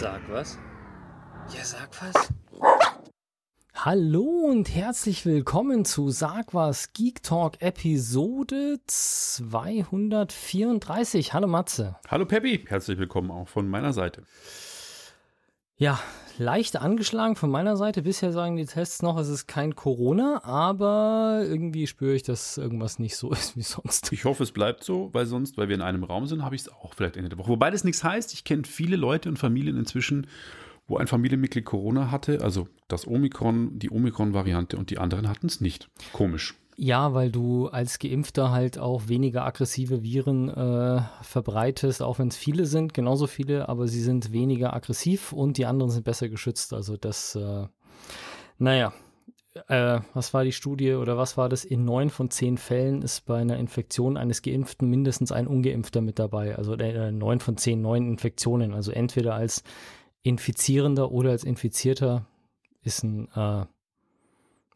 Sag was? Ja, sag was. Hallo und herzlich willkommen zu Sag was Geek Talk Episode 234. Hallo Matze. Hallo Peppi, herzlich willkommen auch von meiner Seite. Ja, leicht angeschlagen von meiner Seite. Bisher sagen die Tests noch, es ist kein Corona, aber irgendwie spüre ich, dass irgendwas nicht so ist wie sonst. Ich hoffe, es bleibt so, weil sonst, weil wir in einem Raum sind, habe ich es auch vielleicht Ende der Woche. Wobei das nichts heißt, ich kenne viele Leute und Familien inzwischen, wo ein Familienmitglied Corona hatte, also das Omikron, die Omikron-Variante und die anderen hatten es nicht. Komisch. Ja, weil du als Geimpfter halt auch weniger aggressive Viren äh, verbreitest, auch wenn es viele sind, genauso viele, aber sie sind weniger aggressiv und die anderen sind besser geschützt. Also das, äh, naja, äh, was war die Studie oder was war das? In neun von zehn Fällen ist bei einer Infektion eines Geimpften mindestens ein Ungeimpfter mit dabei. Also äh, neun von zehn neuen Infektionen. Also entweder als Infizierender oder als Infizierter ist ein, äh,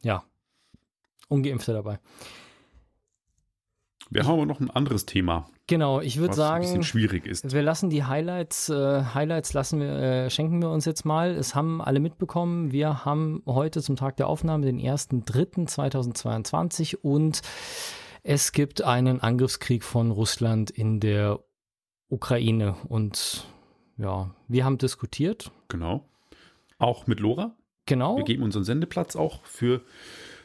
ja, Ungeimpfter dabei. Wir haben aber noch ein anderes Thema. Genau, ich würde sagen, ein bisschen schwierig ist. wir lassen die Highlights, äh, Highlights lassen wir, äh, schenken wir uns jetzt mal. Es haben alle mitbekommen. Wir haben heute zum Tag der Aufnahme den 1.3.2022 und es gibt einen Angriffskrieg von Russland in der Ukraine und ja, wir haben diskutiert. Genau. Auch mit Lora. Genau. Wir geben unseren Sendeplatz auch für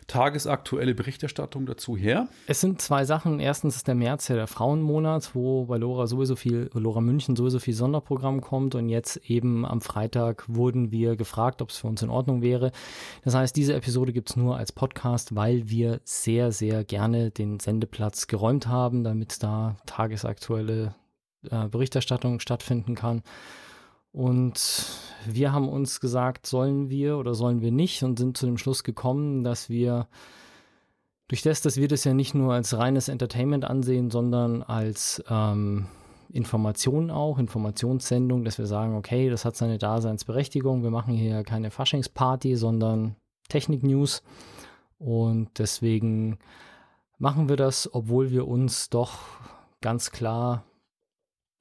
tagesaktuelle Berichterstattung dazu her. Es sind zwei Sachen. Erstens ist der März ja der Frauenmonat, wo bei Lora sowieso viel, Lora München sowieso viel Sonderprogramm kommt und jetzt eben am Freitag wurden wir gefragt, ob es für uns in Ordnung wäre. Das heißt, diese Episode gibt es nur als Podcast, weil wir sehr, sehr gerne den Sendeplatz geräumt haben, damit da tagesaktuelle äh, Berichterstattung stattfinden kann. Und wir haben uns gesagt, sollen wir oder sollen wir nicht und sind zu dem Schluss gekommen, dass wir durch das, dass wir das ja nicht nur als reines Entertainment ansehen, sondern als ähm, Information auch, Informationssendung, dass wir sagen, okay, das hat seine Daseinsberechtigung. Wir machen hier keine Faschingsparty, sondern Technik-News. Und deswegen machen wir das, obwohl wir uns doch ganz klar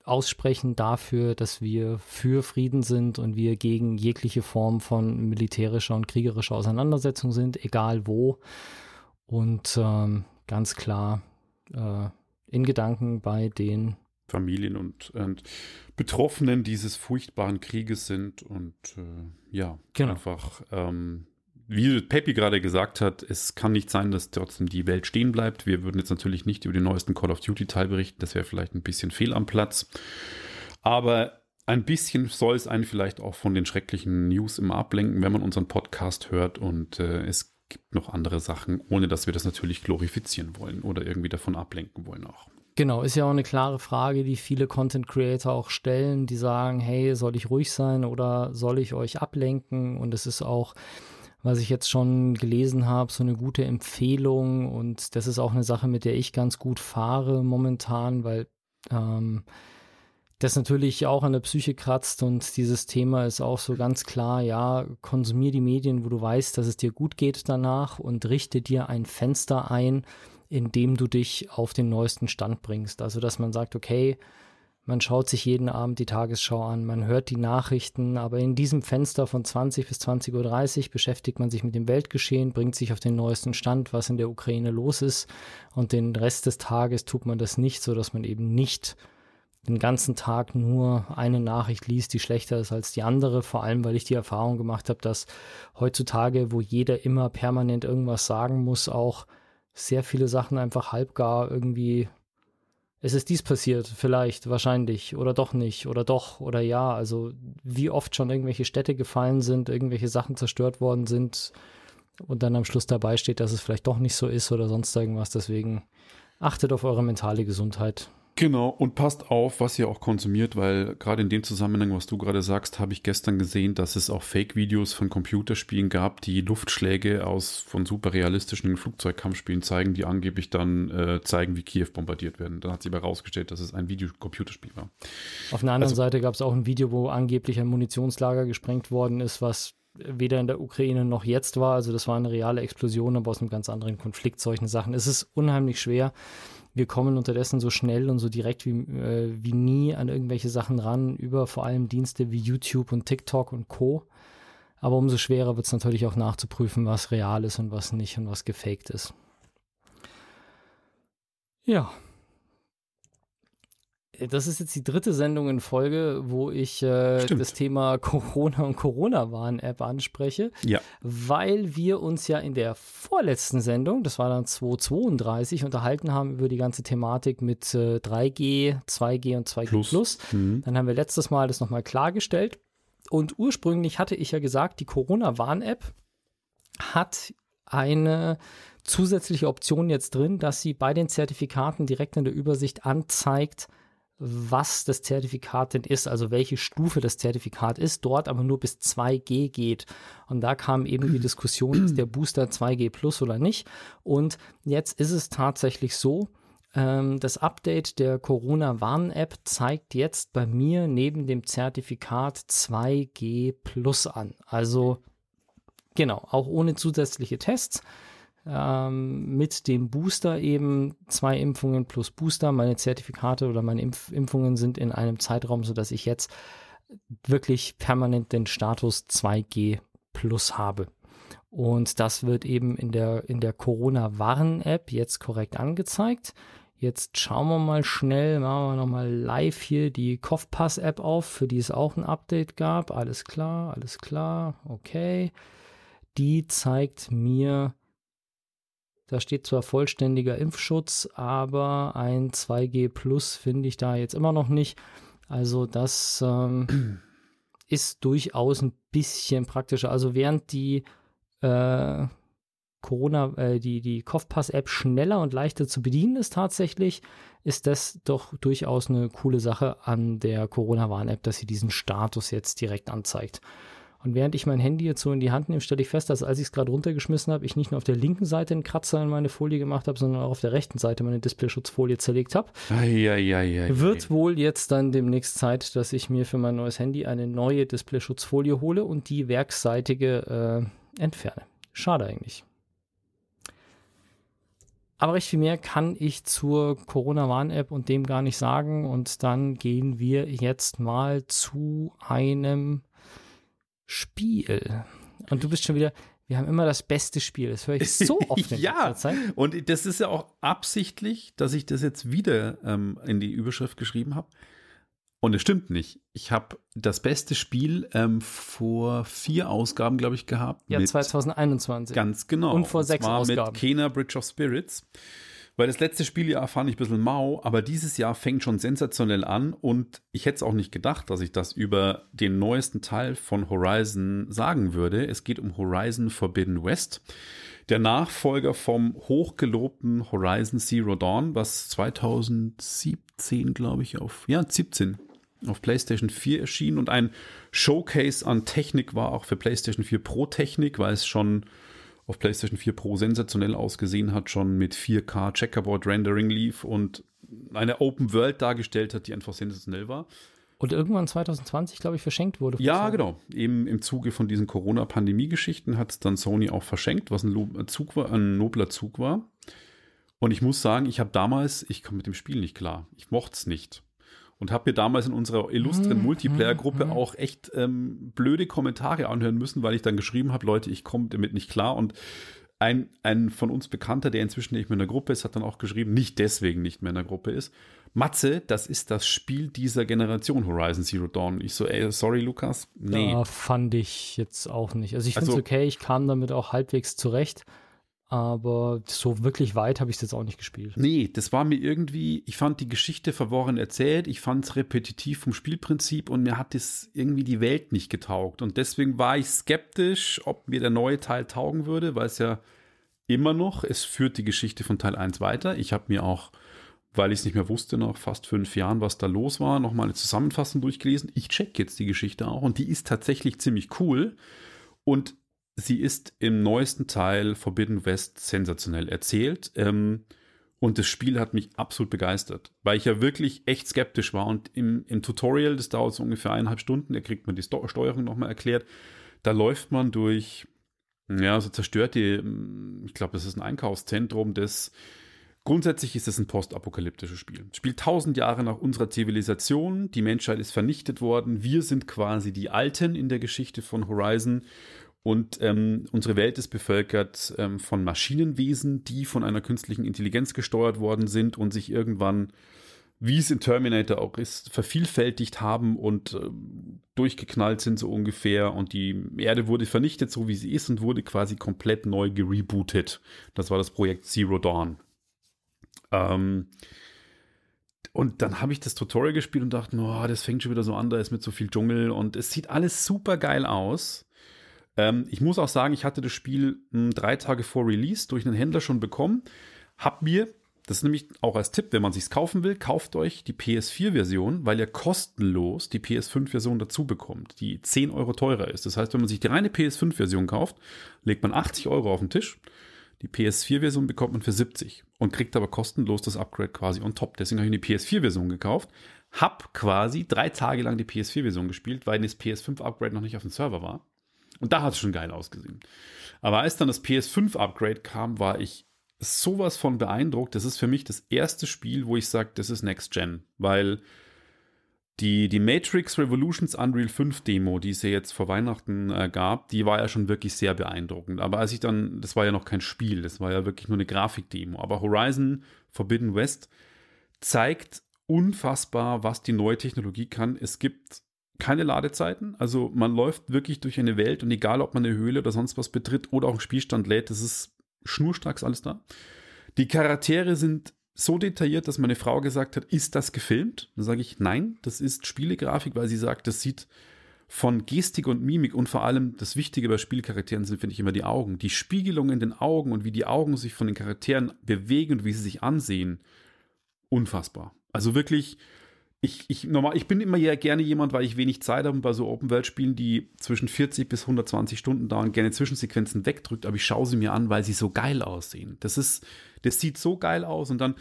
aussprechen dafür, dass wir für Frieden sind und wir gegen jegliche Form von militärischer und kriegerischer Auseinandersetzung sind, egal wo. Und ähm, ganz klar äh, in Gedanken bei den Familien und, und, Betroffenen dieses furchtbaren Krieges sind und äh, ja, genau. einfach ähm, wie Peppi gerade gesagt hat, es kann nicht sein, dass trotzdem die Welt stehen bleibt. Wir würden jetzt natürlich nicht über den neuesten Call of Duty Teil berichten, das wäre vielleicht ein bisschen fehl am Platz. Aber ein bisschen soll es einen vielleicht auch von den schrecklichen News immer ablenken, wenn man unseren Podcast hört und äh, es gibt noch andere Sachen, ohne dass wir das natürlich glorifizieren wollen oder irgendwie davon ablenken wollen auch. Genau, ist ja auch eine klare Frage, die viele Content Creator auch stellen, die sagen, hey, soll ich ruhig sein oder soll ich euch ablenken? Und es ist auch was ich jetzt schon gelesen habe, so eine gute Empfehlung und das ist auch eine Sache, mit der ich ganz gut fahre momentan, weil ähm, das natürlich auch an der Psyche kratzt und dieses Thema ist auch so ganz klar, ja, konsumier die Medien, wo du weißt, dass es dir gut geht danach und richte dir ein Fenster ein, in dem du dich auf den neuesten Stand bringst. Also, dass man sagt, okay, man schaut sich jeden Abend die Tagesschau an, man hört die Nachrichten, aber in diesem Fenster von 20 bis 20.30 Uhr beschäftigt man sich mit dem Weltgeschehen, bringt sich auf den neuesten Stand, was in der Ukraine los ist und den Rest des Tages tut man das nicht, so dass man eben nicht den ganzen Tag nur eine Nachricht liest, die schlechter ist als die andere, vor allem weil ich die Erfahrung gemacht habe, dass heutzutage, wo jeder immer permanent irgendwas sagen muss, auch sehr viele Sachen einfach halbgar irgendwie es ist dies passiert, vielleicht, wahrscheinlich, oder doch nicht, oder doch, oder ja. Also wie oft schon irgendwelche Städte gefallen sind, irgendwelche Sachen zerstört worden sind und dann am Schluss dabei steht, dass es vielleicht doch nicht so ist oder sonst irgendwas. Deswegen achtet auf eure mentale Gesundheit. Genau, und passt auf, was ihr auch konsumiert, weil gerade in dem Zusammenhang, was du gerade sagst, habe ich gestern gesehen, dass es auch Fake-Videos von Computerspielen gab, die Luftschläge aus von super realistischen Flugzeugkampfspielen zeigen, die angeblich dann äh, zeigen, wie Kiew bombardiert werden. Dann hat sich aber herausgestellt, dass es ein Videocomputerspiel war. Auf einer anderen also, Seite gab es auch ein Video, wo angeblich ein Munitionslager gesprengt worden ist, was weder in der Ukraine noch jetzt war. Also das war eine reale Explosion, aber aus einem ganz anderen Konflikt, solchen Sachen. Es ist unheimlich schwer wir kommen unterdessen so schnell und so direkt wie, äh, wie nie an irgendwelche Sachen ran, über vor allem Dienste wie YouTube und TikTok und Co. Aber umso schwerer wird es natürlich auch nachzuprüfen, was real ist und was nicht und was gefaked ist. Ja, das ist jetzt die dritte Sendung in Folge, wo ich äh, das Thema Corona und Corona-Warn-App anspreche. Ja. Weil wir uns ja in der vorletzten Sendung, das war dann 232, unterhalten haben über die ganze Thematik mit äh, 3G, 2G und 2G Plus. Plus. Mhm. Dann haben wir letztes Mal das nochmal klargestellt. Und ursprünglich hatte ich ja gesagt, die Corona-Warn-App hat eine zusätzliche Option jetzt drin, dass sie bei den Zertifikaten direkt in der Übersicht anzeigt, was das Zertifikat denn ist, also welche Stufe das Zertifikat ist, dort aber nur bis 2G geht. Und da kam eben die Diskussion, ist der Booster 2G plus oder nicht. Und jetzt ist es tatsächlich so, ähm, das Update der Corona-Warn-App zeigt jetzt bei mir neben dem Zertifikat 2G plus an. Also genau, auch ohne zusätzliche Tests ähm, mit dem Booster eben zwei Impfungen plus Booster. Meine Zertifikate oder meine Impf Impfungen sind in einem Zeitraum, sodass ich jetzt wirklich permanent den Status 2G plus habe. Und das wird eben in der, in der Corona-Warn-App jetzt korrekt angezeigt. Jetzt schauen wir mal schnell, machen wir nochmal live hier die Kopfpass-App auf, für die es auch ein Update gab. Alles klar, alles klar, okay. Die zeigt mir da steht zwar vollständiger Impfschutz, aber ein 2G Plus finde ich da jetzt immer noch nicht. Also das ähm, ist durchaus ein bisschen praktischer. Also während die äh, Corona, äh, die, die Kopfpass-App schneller und leichter zu bedienen ist tatsächlich, ist das doch durchaus eine coole Sache an der Corona-Warn-App, dass sie diesen Status jetzt direkt anzeigt. Und während ich mein Handy jetzt so in die Hand nehme, stelle ich fest, dass als ich es gerade runtergeschmissen habe, ich nicht nur auf der linken Seite einen Kratzer in meine Folie gemacht habe, sondern auch auf der rechten Seite meine Displayschutzfolie zerlegt habe. Wird wohl jetzt dann demnächst Zeit, dass ich mir für mein neues Handy eine neue Displayschutzfolie hole und die werksseitige äh, entferne. Schade eigentlich. Aber recht viel mehr kann ich zur Corona-Warn-App und dem gar nicht sagen. Und dann gehen wir jetzt mal zu einem Spiel. Und du bist schon wieder, wir haben immer das beste Spiel. Das höre ich so oft in ja, Zeit. Und das ist ja auch absichtlich, dass ich das jetzt wieder ähm, in die Überschrift geschrieben habe. Und es stimmt nicht. Ich habe das beste Spiel ähm, vor vier Ausgaben, glaube ich, gehabt. Ja, 2021. Ganz genau. Und vor sechs Und zwar Ausgaben. Mit Kena Bridge of Spirits. Weil das letzte Spieljahr fand ich ein bisschen mau, aber dieses Jahr fängt schon sensationell an und ich hätte es auch nicht gedacht, dass ich das über den neuesten Teil von Horizon sagen würde. Es geht um Horizon Forbidden West. Der Nachfolger vom hochgelobten Horizon Zero Dawn, was 2017, glaube ich, auf, ja, 17 auf PlayStation 4 erschien und ein Showcase an Technik war auch für PlayStation 4 Pro Technik, weil es schon auf PlayStation 4 Pro sensationell ausgesehen hat, schon mit 4K Checkerboard Rendering lief und eine Open World dargestellt hat, die einfach sensationell war. Und irgendwann 2020, glaube ich, verschenkt wurde. Ja, genau. Eben im Zuge von diesen Corona-Pandemie-Geschichten hat es dann Sony auch verschenkt, was ein, Zug war, ein nobler Zug war. Und ich muss sagen, ich habe damals, ich komme mit dem Spiel nicht klar. Ich mochte es nicht und habe mir damals in unserer illustren mhm, Multiplayer-Gruppe mhm. auch echt ähm, blöde Kommentare anhören müssen, weil ich dann geschrieben habe, Leute, ich komme damit nicht klar und ein, ein von uns Bekannter, der inzwischen nicht mehr in der Gruppe ist, hat dann auch geschrieben, nicht deswegen nicht mehr in der Gruppe ist. Matze, das ist das Spiel dieser Generation Horizon Zero Dawn. Ich so, ey, sorry, Lukas. Nee. Da fand ich jetzt auch nicht. Also ich finde es also, okay, ich kam damit auch halbwegs zurecht. Aber so wirklich weit habe ich es jetzt auch nicht gespielt. Nee, das war mir irgendwie, ich fand die Geschichte verworren erzählt, ich fand es repetitiv vom Spielprinzip und mir hat das irgendwie die Welt nicht getaugt. Und deswegen war ich skeptisch, ob mir der neue Teil taugen würde, weil es ja immer noch, es führt die Geschichte von Teil 1 weiter. Ich habe mir auch, weil ich es nicht mehr wusste, nach fast fünf Jahren, was da los war, nochmal eine Zusammenfassung durchgelesen. Ich check jetzt die Geschichte auch und die ist tatsächlich ziemlich cool. Und sie ist im neuesten Teil Forbidden West sensationell erzählt. Ähm, und das Spiel hat mich absolut begeistert, weil ich ja wirklich echt skeptisch war. Und im, im Tutorial, das dauert so ungefähr eineinhalb Stunden, da kriegt man die Sto Steuerung nochmal erklärt. Da läuft man durch, ja, so zerstört die, ich glaube, das ist ein Einkaufszentrum, das Grundsätzlich ist es ein postapokalyptisches Spiel. Spielt tausend Jahre nach unserer Zivilisation. Die Menschheit ist vernichtet worden. Wir sind quasi die Alten in der Geschichte von Horizon. Und ähm, unsere Welt ist bevölkert ähm, von Maschinenwesen, die von einer künstlichen Intelligenz gesteuert worden sind und sich irgendwann, wie es in Terminator auch ist, vervielfältigt haben und äh, durchgeknallt sind so ungefähr. Und die Erde wurde vernichtet, so wie sie ist, und wurde quasi komplett neu gerebootet. Das war das Projekt Zero Dawn. Ähm, und dann habe ich das Tutorial gespielt und dachte, oh, das fängt schon wieder so an, da ist mit so viel Dschungel und es sieht alles super geil aus. Ähm, ich muss auch sagen, ich hatte das Spiel mh, hm, drei Tage vor Release durch einen Händler schon bekommen. Hab mir, das ist nämlich auch als Tipp, wenn man sich's kaufen will, kauft euch die PS4-Version, weil ihr kostenlos die PS5-Version dazu bekommt, die 10 Euro teurer ist. Das heißt, wenn man sich die reine PS5-Version kauft, legt man 80 Euro auf den Tisch die PS4-Version bekommt man für 70 und kriegt aber kostenlos das Upgrade quasi on top. Deswegen habe ich die PS4-Version gekauft, hab quasi drei Tage lang die PS4-Version gespielt, weil das PS5-Upgrade noch nicht auf dem Server war. Und da hat es schon geil ausgesehen. Aber als dann das PS5-Upgrade kam, war ich sowas von beeindruckt. Das ist für mich das erste Spiel, wo ich sage, das ist Next Gen, weil die, die Matrix Revolutions Unreal 5 Demo, die es ja jetzt vor Weihnachten äh, gab, die war ja schon wirklich sehr beeindruckend. Aber als ich dann, das war ja noch kein Spiel, das war ja wirklich nur eine Grafikdemo. Aber Horizon Forbidden West zeigt unfassbar, was die neue Technologie kann. Es gibt keine Ladezeiten, also man läuft wirklich durch eine Welt und egal, ob man eine Höhle oder sonst was betritt oder auch einen Spielstand lädt, das ist schnurstracks alles da. Die Charaktere sind so detailliert, dass meine Frau gesagt hat, ist das gefilmt? Dann sage ich, nein, das ist Spielegrafik, weil sie sagt, das sieht von Gestik und Mimik und vor allem das Wichtige bei Spielcharakteren sind, finde ich, immer die Augen. Die Spiegelung in den Augen und wie die Augen sich von den Charakteren bewegen und wie sie sich ansehen, unfassbar. Also wirklich, ich, ich, normal, ich bin immer ja gerne jemand, weil ich wenig Zeit habe bei so Open-World-Spielen, die zwischen 40 bis 120 Stunden dauern, gerne Zwischensequenzen wegdrückt, aber ich schaue sie mir an, weil sie so geil aussehen. Das ist, das sieht so geil aus und dann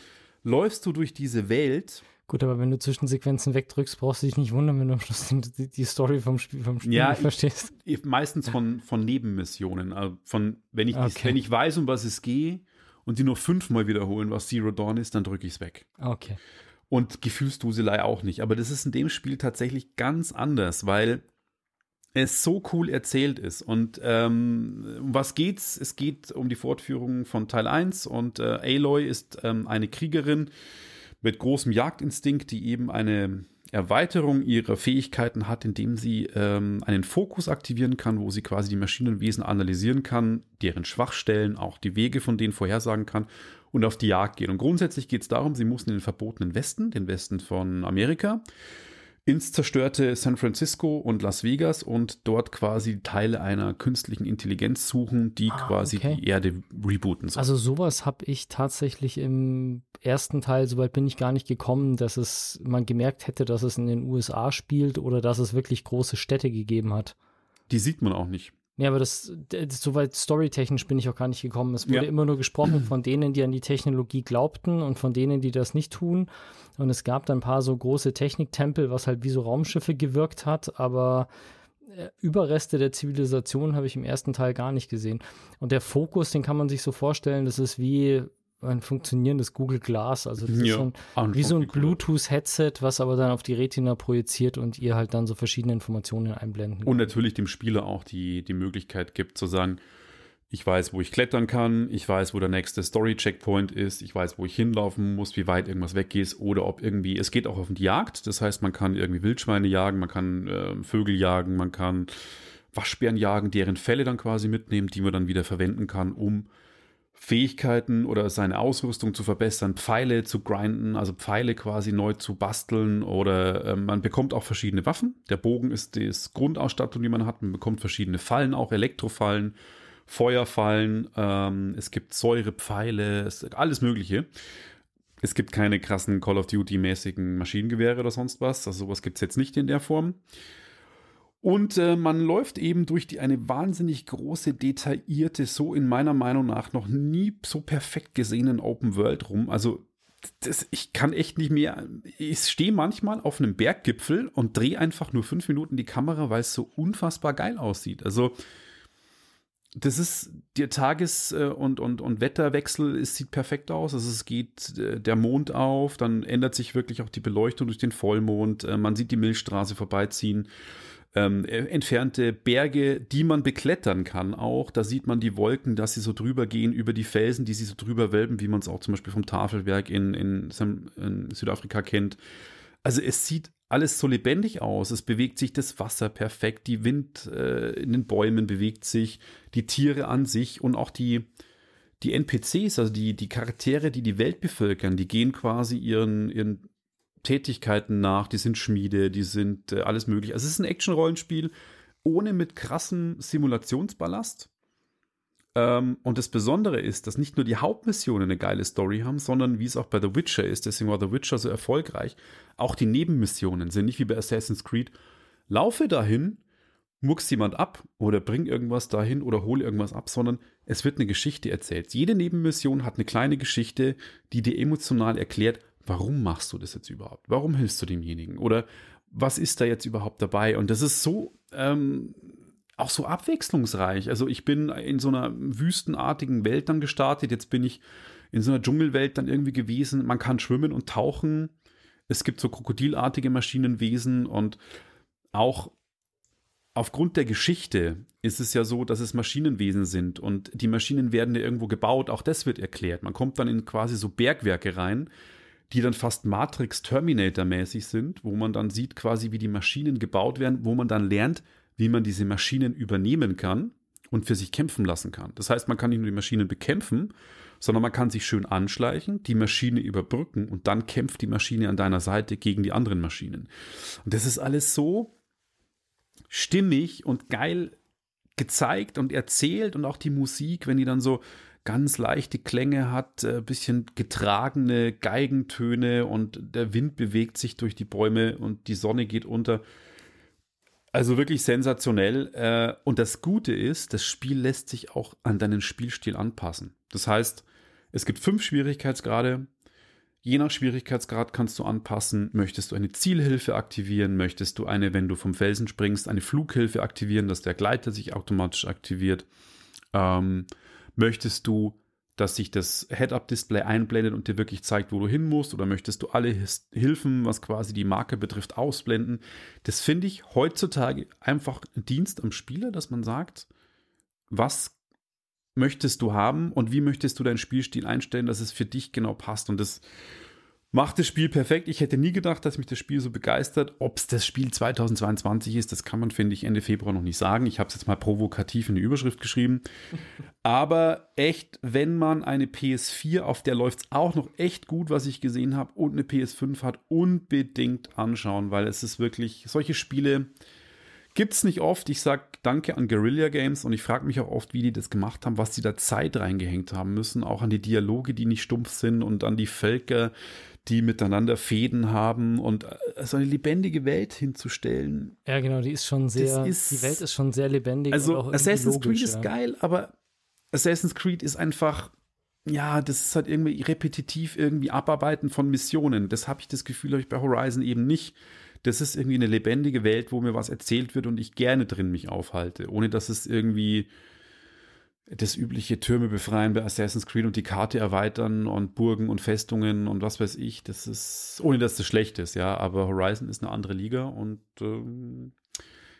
läufst du durch diese Welt. Gut, aber wenn du Zwischensequenzen wegdrückst, brauchst du dich nicht wundern, wenn du am Schluss die, die Story vom Spiel, vom Spiel ja, nicht verstehst. Ich, meistens von, von Nebenmissionen. Also von, wenn ich, okay. wenn ich weiß, um was es geht und die nur fünfmal wiederholen, was Zero Dawn ist, dann drücke ich es weg. Okay. Und Gefühlsduselei auch nicht. Aber das ist in dem Spiel tatsächlich ganz anders, weil es so cool erzählt ist. Und ähm, um was geht's? Es geht um die Fortführung von Teil 1 und äh, Aloy ist ähm, eine Kriegerin mit großem Jagdinstinkt, die eben eine Erweiterung ihrer Fähigkeiten hat, indem sie ähm, einen Fokus aktivieren kann, wo sie quasi die Maschinenwesen analysieren kann, deren Schwachstellen, auch die Wege von denen vorhersagen kann und auf die Jagd geht. Und grundsätzlich geht es darum, sie muss in den verbotenen Westen, den Westen von Amerika, ins zerstörte San Francisco und Las Vegas und dort quasi Teile einer künstlichen Intelligenz suchen, die ah, quasi okay. die Erde rebooten soll. Also sowas habe ich tatsächlich im ersten Teil, soweit bin ich gar nicht gekommen, dass es man gemerkt hätte, dass es in den USA spielt oder dass es wirklich große Städte gegeben hat. Die sieht man auch nicht. Ja, aber das, das soweit storytechnisch bin ich auch gar nicht gekommen. Es wurde ja. immer nur gesprochen von denen, die an die Technologie glaubten und von denen, die das nicht tun. Und es gab dann ein paar so große Techniktempel, was halt wie so Raumschiffe gewirkt hat, aber äh, Überreste der Zivilisation habe ich im ersten Teil gar nicht gesehen. Und der Fokus, den kann man sich so vorstellen, das ist wie ein funktionierendes Google Glass. Also das ja, ist so ein, wie so ein Bluetooth-Headset, was aber dann auf die Retina projiziert und ihr halt dann so verschiedene Informationen einblenden kann. Und natürlich dem Spieler auch die, die Möglichkeit gibt zu sagen, ich weiß, wo ich klettern kann, ich weiß, wo der nächste Story-Checkpoint ist, ich weiß, wo ich hinlaufen muss, wie weit irgendwas weggeht oder ob irgendwie, es geht auch auf die Jagd, das heißt, man kann irgendwie Wildschweine jagen, man kann äh, Vögel jagen, man kann Waschbären jagen, deren Fälle dann quasi mitnehmen, die man dann wieder verwenden kann, um Fähigkeiten oder seine Ausrüstung zu verbessern, Pfeile zu grinden, also Pfeile quasi neu zu basteln oder äh, man bekommt auch verschiedene Waffen. Der Bogen ist die Grundausstattung, die man hat. Man bekommt verschiedene Fallen, auch Elektrofallen, Feuerfallen, ähm, es gibt Säurepfeile, es, alles Mögliche. Es gibt keine krassen Call of Duty-mäßigen Maschinengewehre oder sonst was. Also sowas gibt es jetzt nicht in der Form. Und äh, man läuft eben durch die, eine wahnsinnig große, detaillierte, so in meiner Meinung nach noch nie so perfekt gesehenen Open World rum. Also das, ich kann echt nicht mehr. Ich stehe manchmal auf einem Berggipfel und drehe einfach nur fünf Minuten die Kamera, weil es so unfassbar geil aussieht. Also das ist der Tages- äh, und, und, und Wetterwechsel, es sieht perfekt aus. Also es geht äh, der Mond auf, dann ändert sich wirklich auch die Beleuchtung durch den Vollmond. Äh, man sieht die Milchstraße vorbeiziehen. Ähm, entfernte Berge, die man beklettern kann auch. Da sieht man die Wolken, dass sie so drüber gehen über die Felsen, die sie so drüber wölben, wie man es auch zum Beispiel vom Tafelwerk in, in, in Südafrika kennt. Also es sieht alles so lebendig aus. Es bewegt sich das Wasser perfekt, die Wind äh, in den Bäumen bewegt sich, die Tiere an sich und auch die, die NPCs, also die, die Charaktere, die die Welt bevölkern, die gehen quasi ihren, ihren Tätigkeiten nach, die sind Schmiede, die sind äh, alles mögliche. Also es ist ein Action-Rollenspiel ohne mit krassem Simulationsballast. Ähm, und das Besondere ist, dass nicht nur die Hauptmissionen eine geile Story haben, sondern wie es auch bei The Witcher ist, deswegen war The Witcher so erfolgreich, auch die Nebenmissionen sind nicht wie bei Assassin's Creed. Laufe dahin, muckst jemand ab oder bring irgendwas dahin oder hol irgendwas ab, sondern es wird eine Geschichte erzählt. Jede Nebenmission hat eine kleine Geschichte, die dir emotional erklärt, warum machst du das jetzt überhaupt? Warum hilfst du demjenigen? Oder was ist da jetzt überhaupt dabei? Und das ist so ähm, auch so abwechslungsreich. Also ich bin in so einer wüstenartigen Welt dann gestartet. Jetzt bin ich in so einer Dschungelwelt dann irgendwie gewesen. Man kann schwimmen und tauchen. Es gibt so krokodilartige Maschinenwesen und auch aufgrund der Geschichte ist es ja so, dass es Maschinenwesen sind und die Maschinen werden ja irgendwo gebaut. Auch das wird erklärt. Man kommt dann in quasi so Bergwerke rein, die dann fast Matrix Terminator mäßig sind, wo man dann sieht quasi, wie die Maschinen gebaut werden, wo man dann lernt, wie man diese Maschinen übernehmen kann und für sich kämpfen lassen kann. Das heißt, man kann nicht nur die Maschinen bekämpfen, sondern man kann sich schön anschleichen, die Maschine überbrücken und dann kämpft die Maschine an deiner Seite gegen die anderen Maschinen. Und das ist alles so stimmig und geil gezeigt und erzählt und auch die Musik, wenn die dann so ganz leichte Klänge hat, ein äh, bisschen getragene Geigentöne und der Wind bewegt sich durch die Bäume und die Sonne geht unter. Also wirklich sensationell. Äh, und das Gute ist, das Spiel lässt sich auch an deinen Spielstil anpassen. Das heißt, es gibt fünf Schwierigkeitsgrade. Je nach Schwierigkeitsgrad kannst du anpassen. Möchtest du eine Zielhilfe aktivieren? Möchtest du eine, wenn du vom Felsen springst, eine Flughilfe aktivieren, dass der Gleiter sich automatisch aktiviert? Ähm, möchtest du dass sich das Head-Up-Display einblendet und dir wirklich zeigt, wo du hin musst, oder möchtest du alle Hilfen, was quasi die Marke betrifft, ausblenden. Das finde ich heutzutage einfach ein Dienst am Spieler, dass man sagt, was möchtest du haben und wie möchtest du deinen Spielstil einstellen, dass es für dich genau passt. Und das macht das Spiel perfekt. Ich hätte nie gedacht, dass mich das Spiel so begeistert. Ob es das Spiel 2022 ist, das kann man, finde ich, Ende Februar noch nicht sagen. Ich habe es jetzt mal provokativ in die Überschrift geschrieben. Aber echt, wenn man eine PS4, auf der läuft es auch noch echt gut, was ich gesehen habe, und eine PS5 hat, unbedingt anschauen, weil es ist wirklich, solche Spiele gibt es nicht oft. Ich sage danke an Guerilla Games und ich frage mich auch oft, wie die das gemacht haben, was die da Zeit reingehängt haben müssen, auch an die Dialoge, die nicht stumpf sind und an die Völker, die miteinander Fäden haben und äh, so eine lebendige Welt hinzustellen. Ja, genau, die ist schon sehr, ist, die Welt ist schon sehr lebendig. Also Assassin's logisch, Creed ist geil, aber Assassin's Creed ist einfach, ja, das ist halt irgendwie repetitiv irgendwie Abarbeiten von Missionen. Das habe ich das Gefühl, habe ich bei Horizon eben nicht. Das ist irgendwie eine lebendige Welt, wo mir was erzählt wird und ich gerne drin mich aufhalte, ohne dass es irgendwie das übliche Türme befreien bei Assassin's Creed und die Karte erweitern und Burgen und Festungen und was weiß ich. Das ist, ohne dass das schlecht ist, ja. Aber Horizon ist eine andere Liga und ähm,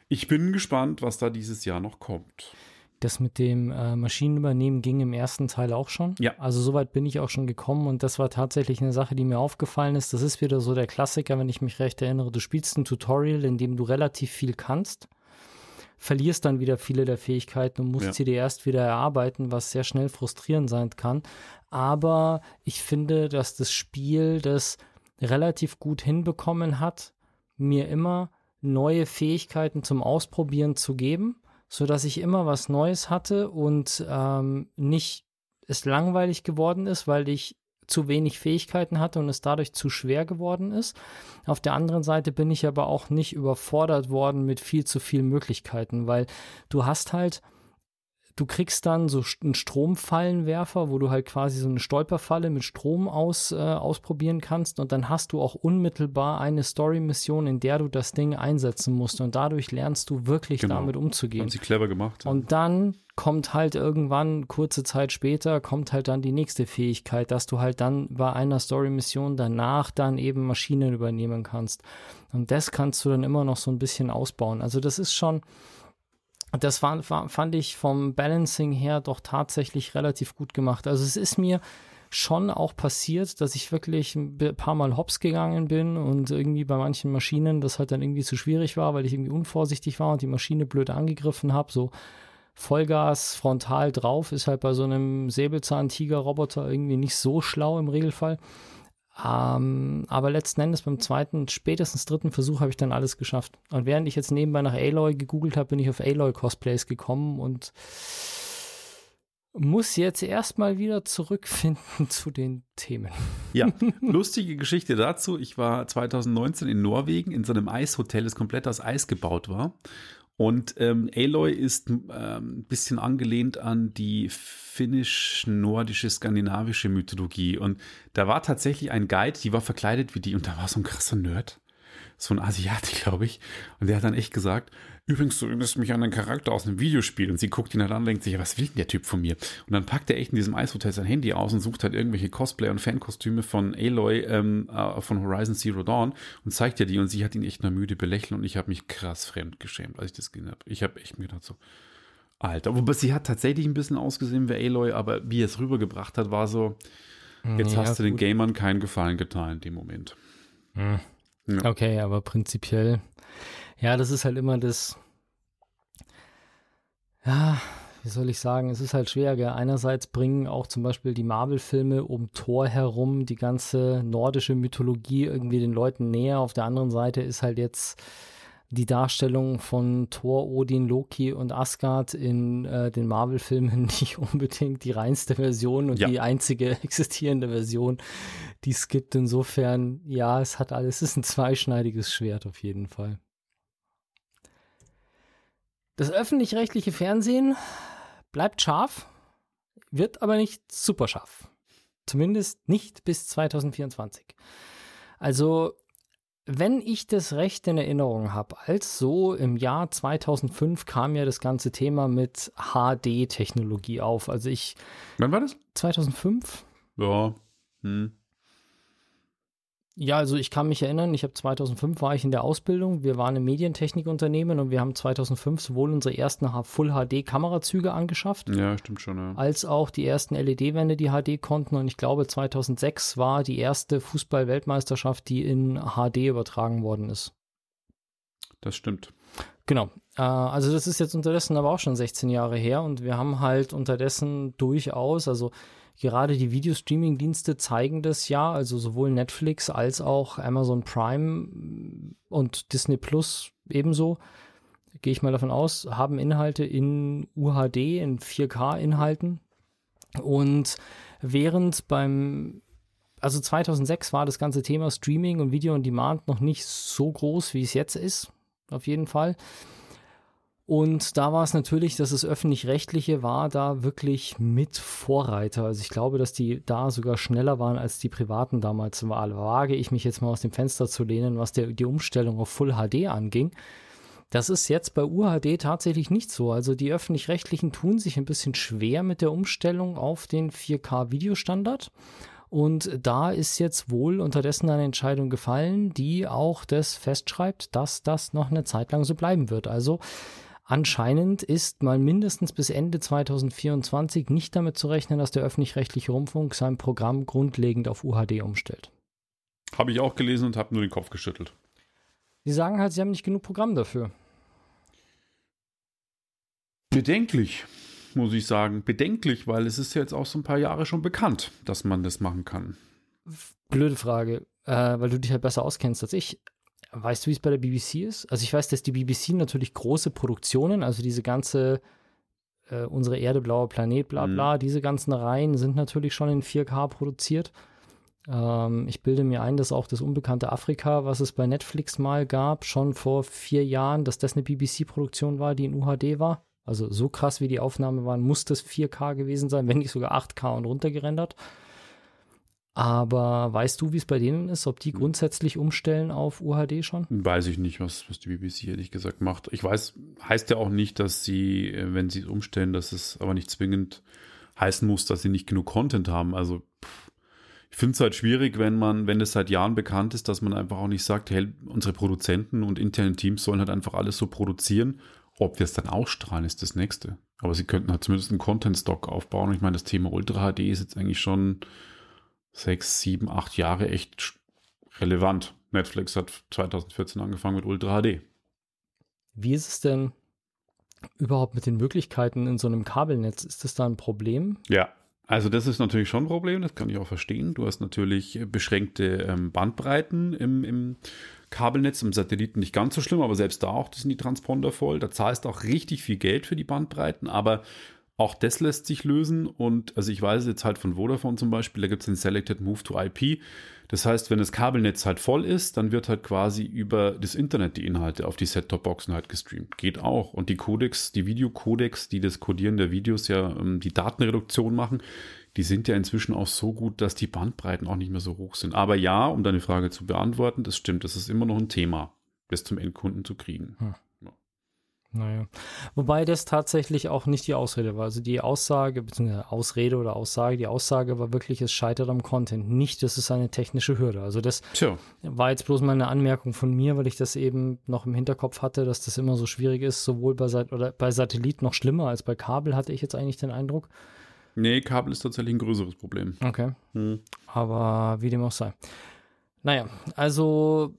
ich bin gespannt, was da dieses Jahr noch kommt. Das mit dem äh, Maschinenübernehmen ging im ersten Teil auch schon. Ja. Also soweit bin ich auch schon gekommen und das war tatsächlich eine Sache, die mir aufgefallen ist. Das ist wieder so der Klassiker, wenn ich mich recht erinnere. Du spielst ein Tutorial, in dem du relativ viel kannst verlierst dann wieder viele der Fähigkeiten und musst ja. sie dir erst wieder erarbeiten, was sehr schnell frustrierend sein kann. Aber ich finde, dass das Spiel das relativ gut hinbekommen hat, mir immer neue Fähigkeiten zum Ausprobieren zu geben, sodass ich immer was Neues hatte und ähm, nicht es langweilig geworden ist, weil ich zu wenig Fähigkeiten hatte und es dadurch zu schwer geworden ist. Auf der anderen Seite bin ich aber auch nicht überfordert worden mit viel zu vielen Möglichkeiten, weil du hast halt du kriegst dann so einen Stromfallenwerfer, wo du halt quasi so eine Stolperfalle mit Strom aus, äh, ausprobieren kannst und dann hast du auch unmittelbar eine Story-Mission, in der du das Ding einsetzen musst und dadurch lernst du wirklich Genau. damit umzugehen. Haben sie clever gemacht. Und dann kommt halt irgendwann, kurze Zeit später, kommt halt dann die nächste Fähigkeit, dass du halt dann bei einer Story-Mission danach dann eben Maschinen übernehmen kannst. Und das kannst du dann immer noch so ein bisschen ausbauen. Also das ist schon, das war, war, fand ich vom Balancing her doch tatsächlich relativ gut gemacht. Also es ist mir schon auch passiert, dass ich wirklich ein paar Mal hops gegangen bin und irgendwie bei manchen Maschinen das halt dann irgendwie zu schwierig war, weil ich irgendwie unvorsichtig war und die Maschine blöd angegriffen habe. So Vollgas frontal drauf ist halt bei so einem Säbelzahn-Tiger-Roboter irgendwie nicht so schlau im Regelfall. Ähm, aber letzten Endes beim zweiten, spätestens dritten Versuch habe ich dann alles geschafft. Und während ich jetzt nebenbei nach Aloy gegoogelt habe, bin ich auf Aloy-Cosplays gekommen und muss jetzt erstmal wieder zurückfinden zu den Themen. Ja, lustige Geschichte dazu. Ich war 2019 in Norwegen in so einem Eishotel, das komplett aus Eis gebaut war. Und ähm, Aloy ist ähm, bisschen angelehnt an die finnisch-nordische, skandinavische Mythologie. Und da war tatsächlich ein Guide, die war verkleidet wie die und da war so ein krasser Nerd. So ein Asiate, glaube ich. Und der hat dann echt gesagt, übrigens, du erinnerst mich an einen Charakter aus einem Videospiel. Und sie guckt ihn halt an und denkt sich, was will denn der Typ von mir? Und dann packt er echt in diesem Eishotel sein Handy aus und sucht halt irgendwelche Cosplay- und Fankostüme von Aloy ähm, äh, von Horizon Zero Dawn und zeigt ihr die. Und sie hat ihn echt nur müde belächelt und ich habe mich krass fremd geschämt, als ich das gesehen habe. Ich habe echt mir gedacht so, Alter, wobei sie hat tatsächlich ein bisschen ausgesehen wie Aloy, aber wie er es rübergebracht hat, war so, jetzt Ja, hast du den gut. Gamern keinen Gefallen getan in dem Moment. Ja. Okay, aber prinzipiell, ja, das ist halt immer das, ja, wie soll ich sagen, es ist halt schwer, gell? Einerseits bringen auch zum Beispiel die Marvel-Filme um Thor herum die ganze nordische Mythologie irgendwie den Leuten näher. Auf der anderen Seite ist halt jetzt die Darstellung von Thor, Odin, Loki und Asgard in äh, den Marvel-Filmen nicht unbedingt die reinste Version und Ja. die einzige existierende Version, die es gibt. Insofern, ja, es hat alles, es ist ein zweischneidiges Schwert auf jeden Fall. Das öffentlich-rechtliche Fernsehen bleibt scharf, wird aber nicht super scharf. Zumindest nicht bis 2024. Also, wenn ich das recht in Erinnerung habe, als so im Jahr 2005 kam ja das ganze Thema mit HD-Technologie auf. Also ich, Wann war das? 2005? Ja. Hm. Ja, also ich kann mich erinnern, ich habe 2005 war ich in der Ausbildung. Wir waren im Medientechnikunternehmen und wir haben 2005 sowohl unsere ersten Full HD Kamerazüge angeschafft, Ja, stimmt schon. Ja. als auch die ersten LED-Wände, die HD konnten. Und ich glaube, 2006 war die erste Fußball-Weltmeisterschaft, die in HD übertragen worden ist. Das stimmt. Genau. Äh, also das ist jetzt unterdessen aber auch schon 16 Jahre her und wir haben halt unterdessen durchaus, also gerade die Videostreaming-Dienste zeigen das ja, also sowohl Netflix als auch Amazon Prime und Disney Plus ebenso, gehe ich mal davon aus, haben Inhalte in UHD, in 4K-Inhalten. Und während beim also 2006 war das ganze Thema Streaming und Video on Demand noch nicht so groß, wie es jetzt ist, auf jeden Fall. Und da war es natürlich, dass das öffentlich-rechtliche war da wirklich mit Vorreiter. Also ich glaube, dass die da sogar schneller waren als die privaten damals. War, wage ich mich jetzt mal aus dem Fenster zu lehnen, was der, die Umstellung auf Full HD anging. Das ist jetzt bei UHD tatsächlich nicht so. Also die öffentlich-rechtlichen tun sich ein bisschen schwer mit der Umstellung auf den 4K-Videostandard. Und da ist jetzt wohl unterdessen eine Entscheidung gefallen, die auch das festschreibt, dass das noch eine Zeit lang so bleiben wird. Also anscheinend ist mal mindestens bis Ende 2024 nicht damit zu rechnen, dass der öffentlich-rechtliche Rundfunk sein Programm grundlegend auf UHD umstellt. Habe ich auch gelesen und habe nur den Kopf geschüttelt. Sie sagen halt, sie haben nicht genug Programm dafür. Bedenklich, muss ich sagen. Bedenklich, weil es ist ja jetzt auch so ein paar Jahre schon bekannt, dass man das machen kann. Blöde Frage, äh, weil du dich halt besser auskennst als ich. Weißt du, wie es bei der BBC ist? Also ich weiß, dass die BBC natürlich große Produktionen, also diese ganze äh, unsere Erde, blauer Planet, bla bla, diese ganzen Reihen sind natürlich schon in 4K produziert. Ähm, ich bilde mir ein, dass auch das unbekannte Afrika, was es bei Netflix mal gab, schon vor vier Jahren, dass das eine BBC-Produktion war, die in UHD war. Also so krass wie die Aufnahme waren, muss das 4K gewesen sein, wenn nicht sogar 8K und runtergerendert. Aber weißt du, wie es bei denen ist, ob die Hm. grundsätzlich umstellen auf UHD schon? Weiß ich nicht, was, was die BBC ehrlich gesagt macht. Ich weiß, heißt ja auch nicht, dass sie, äh, wenn sie es umstellen, dass es aber nicht zwingend heißen muss, dass sie nicht genug Content haben. Also pff, ich finde es halt schwierig, wenn man, wenn es seit Jahren bekannt ist, dass man einfach auch nicht sagt, hey, unsere Produzenten und internen Teams sollen halt einfach alles so produzieren. Ob wir es dann ausstrahlen, ist das nächste. Aber sie könnten halt zumindest einen Content-Stock aufbauen. Und ich meine, das Thema Ultra HD ist jetzt eigentlich schon sechs, sieben, acht Jahre echt relevant. Netflix hat 2014 angefangen mit Ultra HD. Wie ist es denn überhaupt mit den Möglichkeiten in so einem Kabelnetz? Ist das da ein Problem? Ja, also das ist natürlich schon ein Problem, das kann ich auch verstehen. Du hast natürlich beschränkte ähm, Bandbreiten im, im Kabelnetz, im Satelliten nicht ganz so schlimm, aber selbst da auch sind die Transponder voll. Da zahlst du auch richtig viel Geld für die Bandbreiten, aber auch das lässt sich lösen und also ich weiß jetzt halt von Vodafone zum Beispiel, da gibt es den Selected Move to IP. Das heißt, wenn das Kabelnetz halt voll ist, dann wird halt quasi über das Internet die Inhalte auf die Set-Top-Boxen halt gestreamt. Geht auch. Und die Codecs, die Videocodecs, die das Codieren der Videos ja ähm, die Datenreduktion machen, die sind ja inzwischen auch so gut, dass die Bandbreiten auch nicht mehr so hoch sind. Aber ja, um deine Frage zu beantworten, das stimmt, das ist immer noch ein Thema, das zum Endkunden zu kriegen. Naja. Wobei das tatsächlich auch nicht die Ausrede war. Also die Aussage, beziehungsweise Ausrede oder Aussage, die Aussage war wirklich, es scheitert am Content. Nicht, das ist eine technische Hürde. Also das Tja, war jetzt bloß mal eine Anmerkung von mir, weil ich das eben noch im Hinterkopf hatte, dass das immer so schwierig ist, sowohl bei, Sat oder bei Satellit noch schlimmer als bei Kabel, hatte ich jetzt eigentlich den Eindruck. nee, Kabel ist tatsächlich ein größeres Problem. Okay. Hm. Aber wie dem auch sei. Naja, also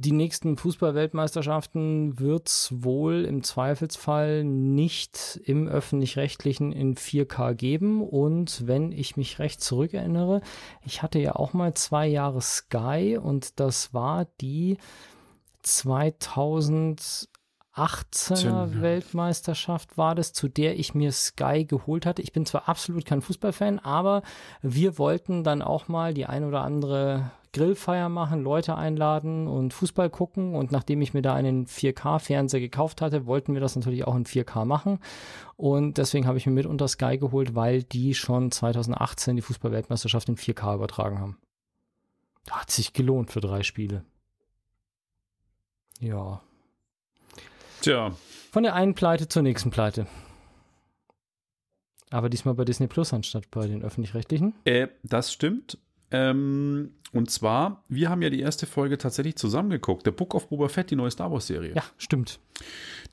die nächsten Fußball-Weltmeisterschaften wird es wohl im Zweifelsfall nicht im öffentlich-rechtlichen in 4K geben. Und wenn ich mich recht zurückerinnere, ich hatte ja auch mal zwei Jahre Sky und das war die 2018er Ja. Weltmeisterschaft war das, zu der ich mir Sky geholt hatte. Ich bin zwar absolut kein Fußballfan, aber wir wollten dann auch mal die ein oder andere Grillfeier machen, Leute einladen und Fußball gucken. Und nachdem ich mir da einen 4K-Fernseher gekauft hatte, wollten wir das natürlich auch in 4K machen. Und deswegen habe ich mir mit unter Sky geholt, weil die schon 2018 die Fußball-Weltmeisterschaft in 4K übertragen haben. Hat sich gelohnt für drei Spiele. Ja. Tja, Von der einen Pleite zur nächsten Pleite. Aber diesmal bei Disney Plus anstatt bei den öffentlich-rechtlichen. Äh, das stimmt. Ähm, und zwar, wir haben ja die erste Folge tatsächlich zusammengeguckt. Der Book of Boba Fett, die neue Star Wars-Serie. Ja, stimmt.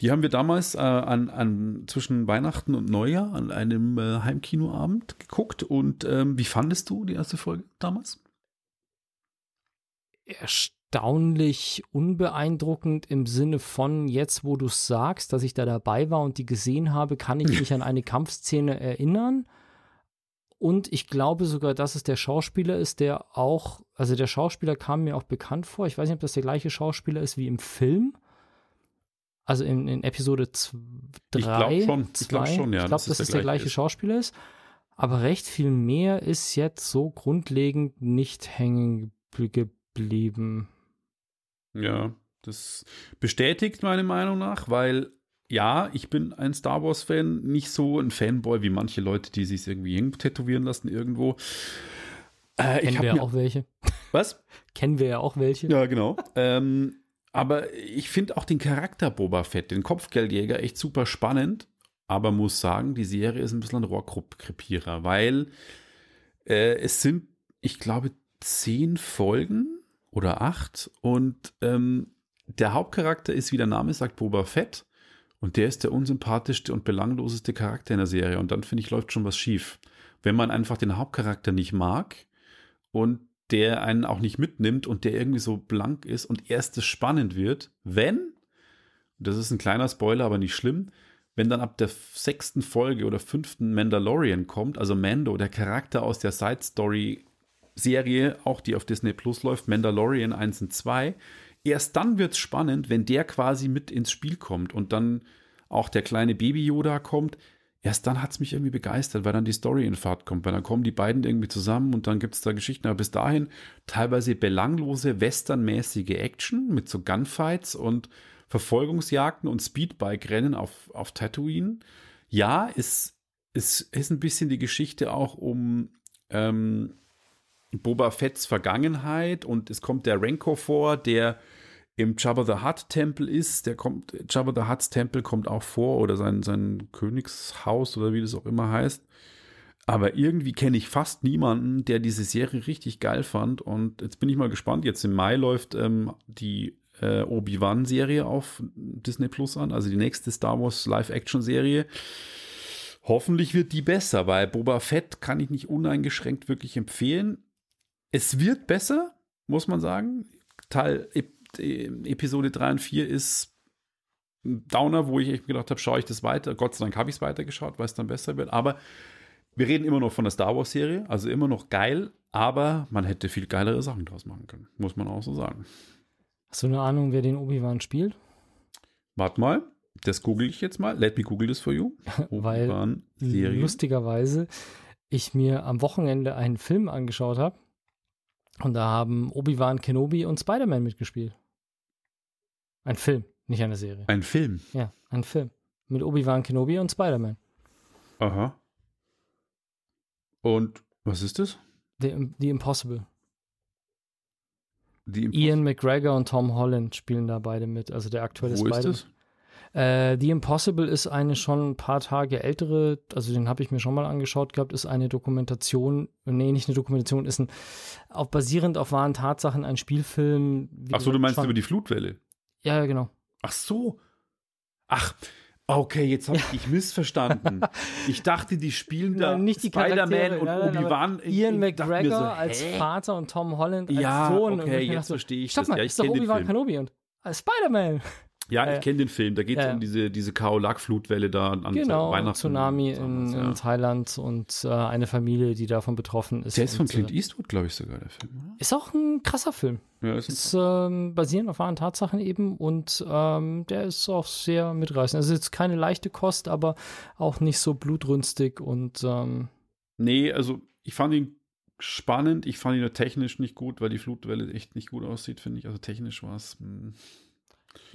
Die haben wir damals äh, an, an zwischen Weihnachten und Neujahr an einem äh, Heimkinoabend geguckt. Und ähm, wie fandest du die erste Folge damals? Erstaunlich unbeeindruckend im Sinne von jetzt, wo du es sagst, dass ich da dabei war und die gesehen habe, kann ich mich an eine Kampfszene erinnern. Und ich glaube sogar, dass es der Schauspieler ist, der auch, also der Schauspieler kam mir auch bekannt vor. Ich weiß nicht, ob das der gleiche Schauspieler ist wie im Film. Also in, in Episode 3. Ich glaub schon. Ich glaub schon, ja, Ich glaube, dass es der der gleiche ist. Schauspieler ist. Aber recht viel mehr ist jetzt so grundlegend nicht hängen gebl- geblieben. Ja, das bestätigt meine Meinung nach, weil ja, ich bin ein Star Wars-Fan, nicht so ein Fanboy wie manche Leute, die sich irgendwie tätowieren lassen irgendwo. Äh, ich Kennen wir ja auch welche. was? Kennen wir ja auch welche. Ja, genau. ähm, aber ich finde auch den Charakter Boba Fett, den Kopfgeldjäger, echt super spannend. Aber muss sagen, die Serie ist ein bisschen ein Rohrkrepierer, weil äh, es sind, ich glaube, zehn Folgen oder acht und ähm, der Hauptcharakter ist, wie der Name sagt, Boba Fett. Und der ist der unsympathischste und belangloseste Charakter in der Serie. Und dann finde ich, läuft schon was schief. Wenn man einfach den Hauptcharakter nicht mag und der einen auch nicht mitnimmt und der irgendwie so blank ist und erst spannend wird, wenn, das ist ein kleiner Spoiler, aber nicht schlimm, wenn dann ab der sechsten Folge oder fünften Mandalorian kommt, also Mando, der Charakter aus der Side Story Serie, auch die auf Disney Plus läuft, Mandalorian 1 und 2, erst dann wird es spannend, wenn der quasi mit ins Spiel kommt und dann auch der kleine Baby Yoda kommt. erst dann hat es mich irgendwie begeistert, weil dann die Story in Fahrt kommt, weil dann kommen die beiden irgendwie zusammen und dann gibt es da Geschichten. Aber bis dahin teilweise belanglose, westernmäßige Action mit so Gunfights und Verfolgungsjagden und Speedbike-Rennen auf, auf Tatooine. Ja, es, es ist ein bisschen die Geschichte auch um ähm, Boba Fetts Vergangenheit und es kommt der Renko vor, der im Jabba the Hutt Tempel ist. Der kommt, Jabba the Hutts Tempel kommt auch vor oder sein, sein Königshaus oder wie das auch immer heißt. Aber irgendwie kenne ich fast niemanden, der diese Serie richtig geil fand. Und jetzt bin ich mal gespannt. Jetzt im Mai läuft ähm, die äh, Obi-Wan-Serie auf Disney Plus an, also die nächste Star Wars Live-Action-Serie. Hoffentlich wird die besser, weil Boba Fett kann ich nicht uneingeschränkt wirklich empfehlen. Es wird besser, muss man sagen. Teil Episode 3 und 4 ist ein Downer, wo ich echt gedacht habe, schaue ich das weiter. Gott sei Dank habe ich es weitergeschaut, weil es dann besser wird. Aber wir reden immer noch von der Star Wars-Serie, also immer noch geil, aber man hätte viel geilere Sachen draus machen können, muss man auch so sagen. Hast du eine Ahnung, wer den Obi-Wan spielt? Warte mal, das google ich jetzt mal. Let me google this for you. Weil lustigerweise ich mir am Wochenende einen Film angeschaut habe und da haben Obi-Wan Kenobi und Spider-Man mitgespielt. Ein Film, nicht eine Serie. Ein Film? Ja, ein Film. Mit Obi-Wan Kenobi und Spider-Man. Aha. Und was ist das? The, The Impossible. The Impossible. Ian McGregor und Tom Holland spielen da beide mit, also der aktuelle Spider-Man. Ist das? Äh, The Impossible ist eine schon ein paar Tage ältere, also den habe ich mir schon mal angeschaut gehabt, ist eine Dokumentation, nee, nicht eine Dokumentation, ist ein, auch basierend auf wahren Tatsachen ein Spielfilm. Ach so, du meinst schon, über die Flutwelle? Ja, genau. Ach so. Ach, Okay, jetzt habe ich dich missverstanden. ich dachte, die spielen da nicht die Spider-Man und Obi-Wan. Ian McGregor so, als Vater und Tom Holland als ja, Sohn. Okay, jetzt verstehe ich Stopp das. Mal, ja, ich ist doch Obi-Wan Kenobi und als Spider-Man. Ja, ich kenne den Film. Da geht es um diese, diese Kaolak-Flutwelle da an genau, Weihnachten. Tsunami in, in, Thailand und äh, eine Familie, die davon betroffen ist. Der ist von Clint äh, Eastwood, glaube ich, sogar, der Film. Oder? Ist auch ein krasser Film. Ja, ist, ist ähm, basierend auf wahren Tatsachen eben und ähm, der ist auch sehr mitreißend. Also jetzt keine leichte Kost, aber auch nicht so blutrünstig und ähm, Nee, also ich fand ihn spannend. Ich fand ihn nur technisch nicht gut, weil die Flutwelle echt nicht gut aussieht, finde ich. Also technisch war es.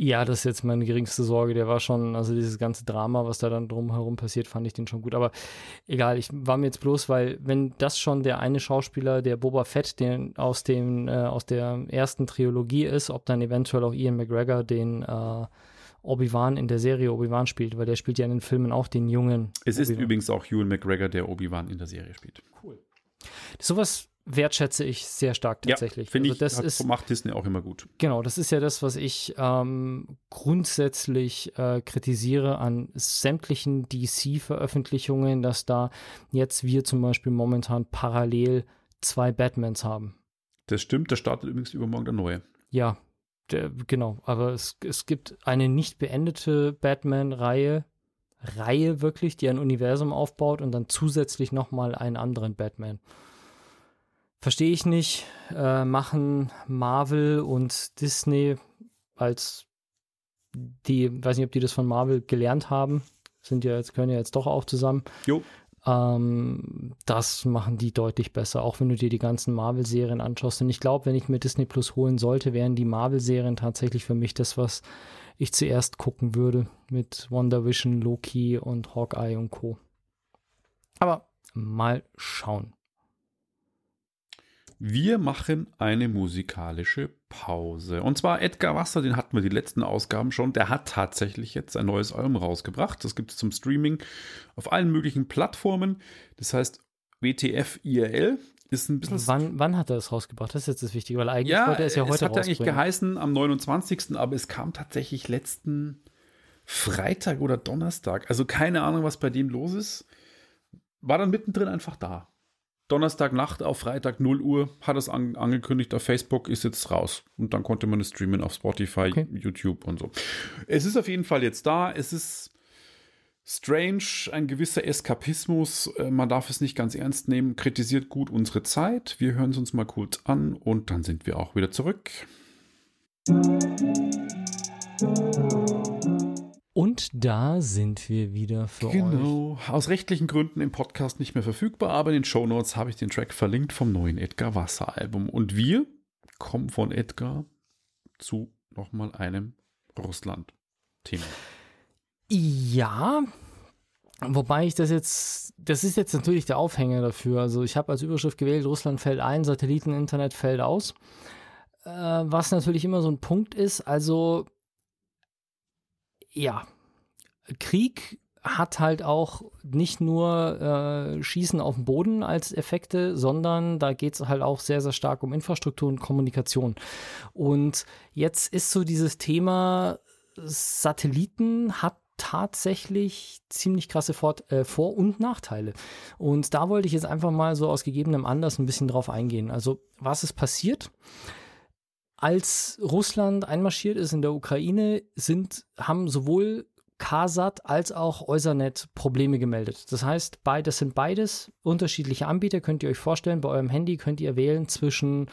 Ja, das ist jetzt meine geringste Sorge. Der war schon, also dieses ganze Drama, was da dann drumherum passiert, fand ich den schon gut. Aber egal, ich war mir jetzt bloß, weil wenn das schon der eine Schauspieler, der Boba Fett, den aus dem äh, aus der ersten Trilogie ist, ob dann eventuell auch Ian McGregor den äh, Obi-Wan in der Serie Obi-Wan spielt, weil der spielt ja in den Filmen auch den jungen. Es ist übrigens auch Ewan McGregor, der Obi-Wan in der Serie spielt. Cool. Sowas wertschätze ich sehr stark tatsächlich. Ja, finde also ich, das ist, macht Disney auch immer gut. Genau, das ist ja das, was ich ähm, grundsätzlich äh, kritisiere an sämtlichen DC-Veröffentlichungen, dass da jetzt wir zum Beispiel momentan parallel zwei Batmans haben. Das stimmt, da startet übrigens übermorgen der neue. Ja, der, genau, aber es, es gibt eine nicht beendete Batman-Reihe, Reihe wirklich, die ein Universum aufbaut und dann zusätzlich nochmal einen anderen Batman. Verstehe ich nicht. Äh, machen Marvel und Disney als die, weiß nicht, ob die das von Marvel gelernt haben. Sind ja jetzt, können ja jetzt doch auch zusammen. Jo. Ähm, das machen die deutlich besser, auch wenn du dir die ganzen Marvel-Serien anschaust. Und ich glaube, wenn ich mir Disney Plus holen sollte, wären die Marvel-Serien tatsächlich für mich das, was ich zuerst gucken würde mit Wonder Vision, Loki und Hawkeye und Co. Aber mal schauen. Wir machen eine musikalische Pause. Und zwar Edgar Wasser, den hatten wir die letzten Ausgaben schon. Der hat tatsächlich jetzt ein neues Album rausgebracht. Das gibt es zum Streaming auf allen möglichen Plattformen. Das heißt WTF IRL ist ein bisschen. Wann, wann hat er es rausgebracht? Das ist jetzt das Wichtige, weil eigentlich ja, wollte er es ja heute Es hat eigentlich geheißen am 29., aber es kam tatsächlich letzten Freitag oder Donnerstag. Also keine Ahnung, was bei dem los ist. War dann mittendrin einfach da. Donnerstagnacht auf Freitag 0 Uhr hat es an, angekündigt auf Facebook, ist jetzt raus. Und dann konnte man es streamen auf Spotify, okay. YouTube und so. Es ist auf jeden Fall jetzt da. Es ist strange, ein gewisser Eskapismus. Äh, man darf es nicht ganz ernst nehmen. Kritisiert gut unsere Zeit. Wir hören es uns mal kurz an und dann sind wir auch wieder zurück. Und da sind wir wieder für genau. euch. Genau. Aus rechtlichen Gründen im Podcast nicht mehr verfügbar, aber in den Show Notes habe ich den Track verlinkt vom neuen Edgar Wasser Album. Und wir kommen von Edgar zu nochmal einem Russland-Thema. Ja, wobei ich das jetzt, das ist jetzt natürlich der Aufhänger dafür. Also ich habe als Überschrift gewählt, Russland fällt ein, Satelliten-Internet fällt aus. Äh, was natürlich immer so ein Punkt ist, also ja, Krieg hat halt auch nicht nur äh, Schießen auf dem Boden als Effekte, sondern da geht es halt auch sehr, sehr stark um Infrastruktur und Kommunikation. Und jetzt ist so dieses Thema Satelliten hat tatsächlich ziemlich krasse Vor-, äh, Vor und Nachteile. Und da wollte ich jetzt einfach mal so aus gegebenem Anlass ein bisschen drauf eingehen. Also, was ist passiert? Als Russland einmarschiert ist in der Ukraine, sind, haben sowohl Kasat als auch Eusernet Probleme gemeldet. Das heißt, beides sind beides unterschiedliche Anbieter. Könnt ihr euch vorstellen, bei eurem Handy könnt ihr wählen zwischen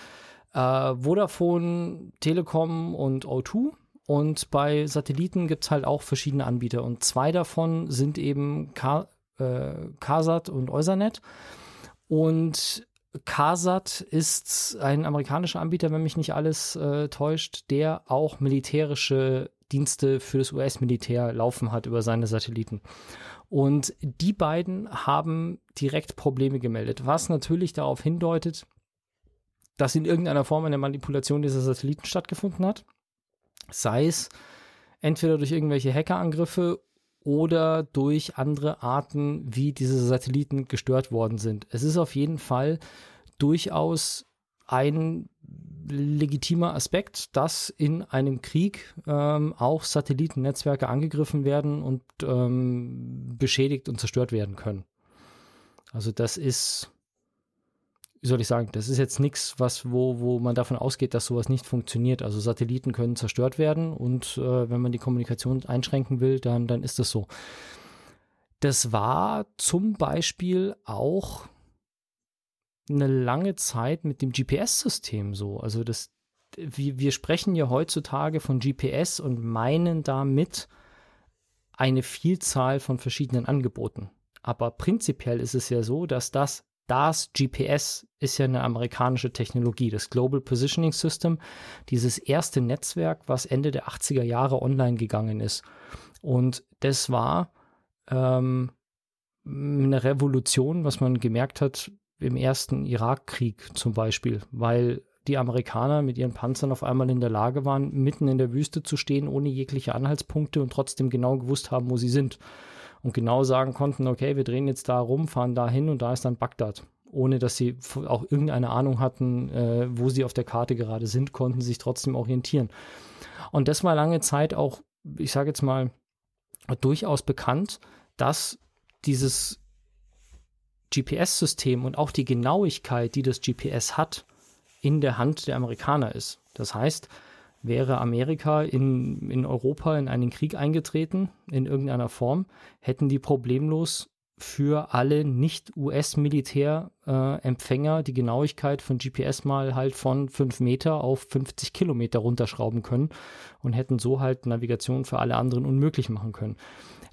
äh, Vodafone, Telekom und O2. Und bei Satelliten gibt es halt auch verschiedene Anbieter. Und zwei davon sind eben Ka äh, Kasat und Eusernet. Und Kasat ist ein amerikanischer Anbieter, wenn mich nicht alles äh, täuscht, der auch militärische Dienste für das US-Militär laufen hat über seine Satelliten. Und die beiden haben direkt Probleme gemeldet, was natürlich darauf hindeutet, dass in irgendeiner Form eine Manipulation dieser Satelliten stattgefunden hat. Sei es entweder durch irgendwelche Hackerangriffe oder durch andere Arten, wie diese Satelliten gestört worden sind. Es ist auf jeden Fall durchaus ein legitimer Aspekt, dass in einem Krieg ähm, auch Satellitennetzwerke angegriffen werden und ähm, beschädigt und zerstört werden können. Also das ist, wie soll ich sagen, das ist jetzt nichts, was, wo, wo man davon ausgeht, dass sowas nicht funktioniert. Also Satelliten können zerstört werden und äh, wenn man die Kommunikation einschränken will, dann, dann ist das so. Das war zum Beispiel auch eine lange Zeit mit dem GPS-System so. Also das, wir, wir sprechen ja heutzutage von GPS und meinen damit eine Vielzahl von verschiedenen Angeboten. Aber prinzipiell ist es ja so, dass das, das GPS ist ja eine amerikanische Technologie, das Global Positioning System, dieses erste Netzwerk, was Ende der 80er Jahre online gegangen ist. Und das war ähm, eine Revolution, was man gemerkt hat, im ersten Irakkrieg zum Beispiel, weil die Amerikaner mit ihren Panzern auf einmal in der Lage waren, mitten in der Wüste zu stehen, ohne jegliche Anhaltspunkte und trotzdem genau gewusst haben, wo sie sind. Und genau sagen konnten, okay, wir drehen jetzt da rum, fahren da hin und da ist dann Bagdad. Ohne dass sie auch irgendeine Ahnung hatten, äh, wo sie auf der Karte gerade sind, konnten sich trotzdem orientieren. Und das war lange Zeit auch, ich sage jetzt mal, durchaus bekannt, dass dieses GPS-System und auch die Genauigkeit, die das GPS hat, in der Hand der Amerikaner ist. Das heißt, wäre Amerika in, in Europa in einen Krieg eingetreten, in irgendeiner Form, hätten die problemlos für alle Nicht-US-Militärempfänger äh, die Genauigkeit von GPS mal halt von 5 Meter auf 50 Kilometer runterschrauben können und hätten so halt Navigation für alle anderen unmöglich machen können.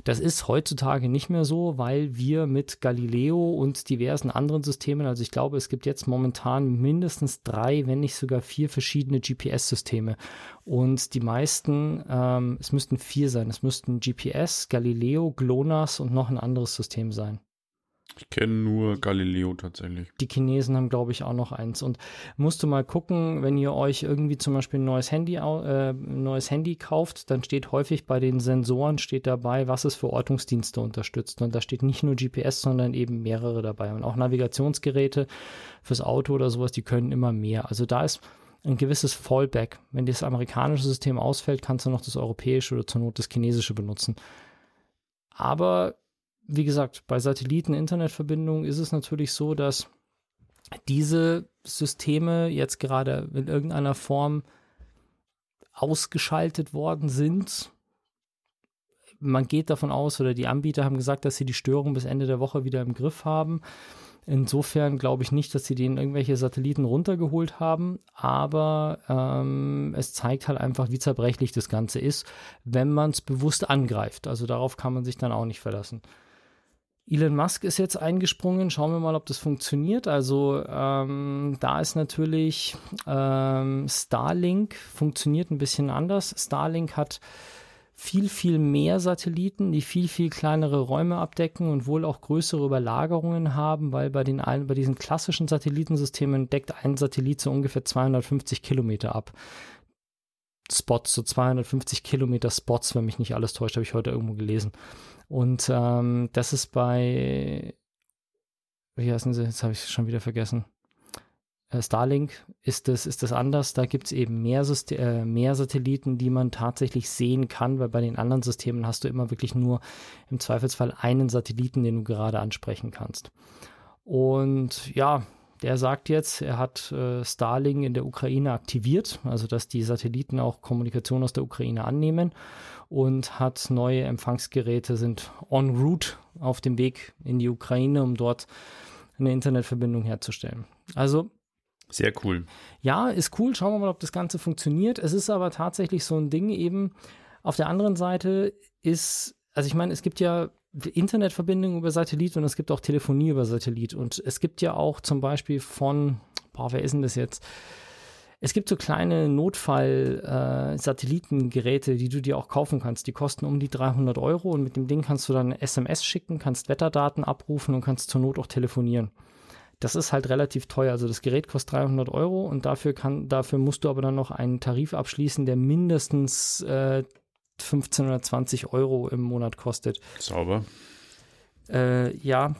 Das ist heutzutage nicht mehr so, weil wir mit Galileo und diversen anderen Systemen, also ich glaube, es gibt jetzt momentan mindestens drei, wenn nicht sogar vier verschiedene GPS-Systeme. Und die meisten, ähm, es müssten vier sein. Es müssten GPS, Galileo, GLONASS und noch ein anderes System sein. Ich kenne nur Galileo tatsächlich. Die Chinesen haben, glaube ich, auch noch eins. Und musst du mal gucken, wenn ihr euch irgendwie zum Beispiel ein neues Handy, äh, neues Handy kauft, dann steht häufig bei den Sensoren steht dabei, was es für Ortungsdienste unterstützt. Und da steht nicht nur GPS, sondern eben mehrere dabei. Und auch Navigationsgeräte fürs Auto oder sowas, die können immer mehr. Also da ist ein gewisses Fallback. Wenn das amerikanische System ausfällt, kannst du noch das europäische oder zur Not das chinesische benutzen. Aber wie gesagt, bei Satelliten-Internetverbindungen ist es natürlich so, dass diese Systeme jetzt gerade in irgendeiner Form ausgeschaltet worden sind. man geht davon aus, oder die Anbieter haben gesagt, dass sie die Störung bis Ende der Woche wieder im Griff haben. Insofern glaube ich nicht, dass sie den irgendwelche Satelliten runtergeholt haben, aber ähm, es zeigt halt einfach, wie zerbrechlich das Ganze ist, wenn man es bewusst angreift. Also darauf kann man sich dann auch nicht verlassen. Elon Musk ist jetzt eingesprungen. Schauen wir mal, ob das funktioniert. Also ähm, da ist natürlich ähm, Starlink funktioniert ein bisschen anders. Starlink hat viel, viel mehr Satelliten, die viel, viel kleinere Räume abdecken und wohl auch größere Überlagerungen haben, weil bei, den, bei diesen klassischen Satellitensystemen deckt ein Satellit so ungefähr 250 Kilometer ab. Spots, so 250 Kilometer Spots, wenn mich nicht alles täuscht, habe ich heute irgendwo gelesen. Und ähm, das ist bei, wie heißen sie, jetzt habe ich es schon wieder vergessen. Äh, Starlink ist das, ist das anders. Da gibt es eben mehr, äh, mehr Satelliten, die man tatsächlich sehen kann, weil bei den anderen Systemen hast du immer wirklich nur im Zweifelsfall einen Satelliten, den du gerade ansprechen kannst. Und ja, der sagt jetzt, er hat äh, Starlink in der Ukraine aktiviert, also dass die Satelliten auch Kommunikation aus der Ukraine annehmen und hat neue Empfangsgeräte, sind en route auf dem Weg in die Ukraine, um dort eine Internetverbindung herzustellen. Also sehr cool. Ja, ist cool. Schauen wir mal, ob das Ganze funktioniert. Es ist aber tatsächlich so ein Ding eben. Auf der anderen Seite ist, also ich meine, es gibt ja Internetverbindungen über Satellit und es gibt auch Telefonie über Satellit. Und es gibt ja auch zum Beispiel von, boah, wer ist denn das jetzt? Es gibt so kleine Notfall-Satellitengeräte, äh, die du dir auch kaufen kannst. Die kosten um die 300 Euro und mit dem Ding kannst du dann SMS schicken, kannst Wetterdaten abrufen und kannst zur Not auch telefonieren. Das ist halt relativ teuer. Also das Gerät kostet 300 Euro und dafür, kann, dafür musst du aber dann noch einen Tarif abschließen, der mindestens äh, 15 oder 20 Euro im Monat kostet. Sauber. Äh, ja,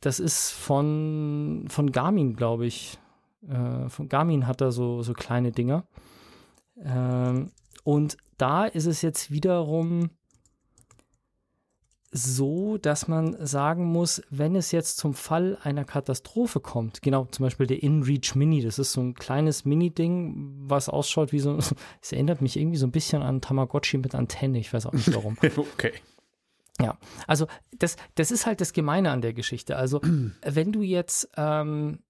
das ist von, von Garmin, glaube ich. Äh, von Garmin hat er so, so kleine Dinger. Ähm, und da ist es jetzt wiederum so, dass man sagen muss, wenn es jetzt zum Fall einer Katastrophe kommt, genau zum Beispiel der InReach Mini, das ist so ein kleines Mini-Ding, was ausschaut wie so, es erinnert mich irgendwie so ein bisschen an Tamagotchi mit Antenne, ich weiß auch nicht warum. okay. Ja, also das, das ist halt das Gemeine an der Geschichte. Also wenn du jetzt, ähm,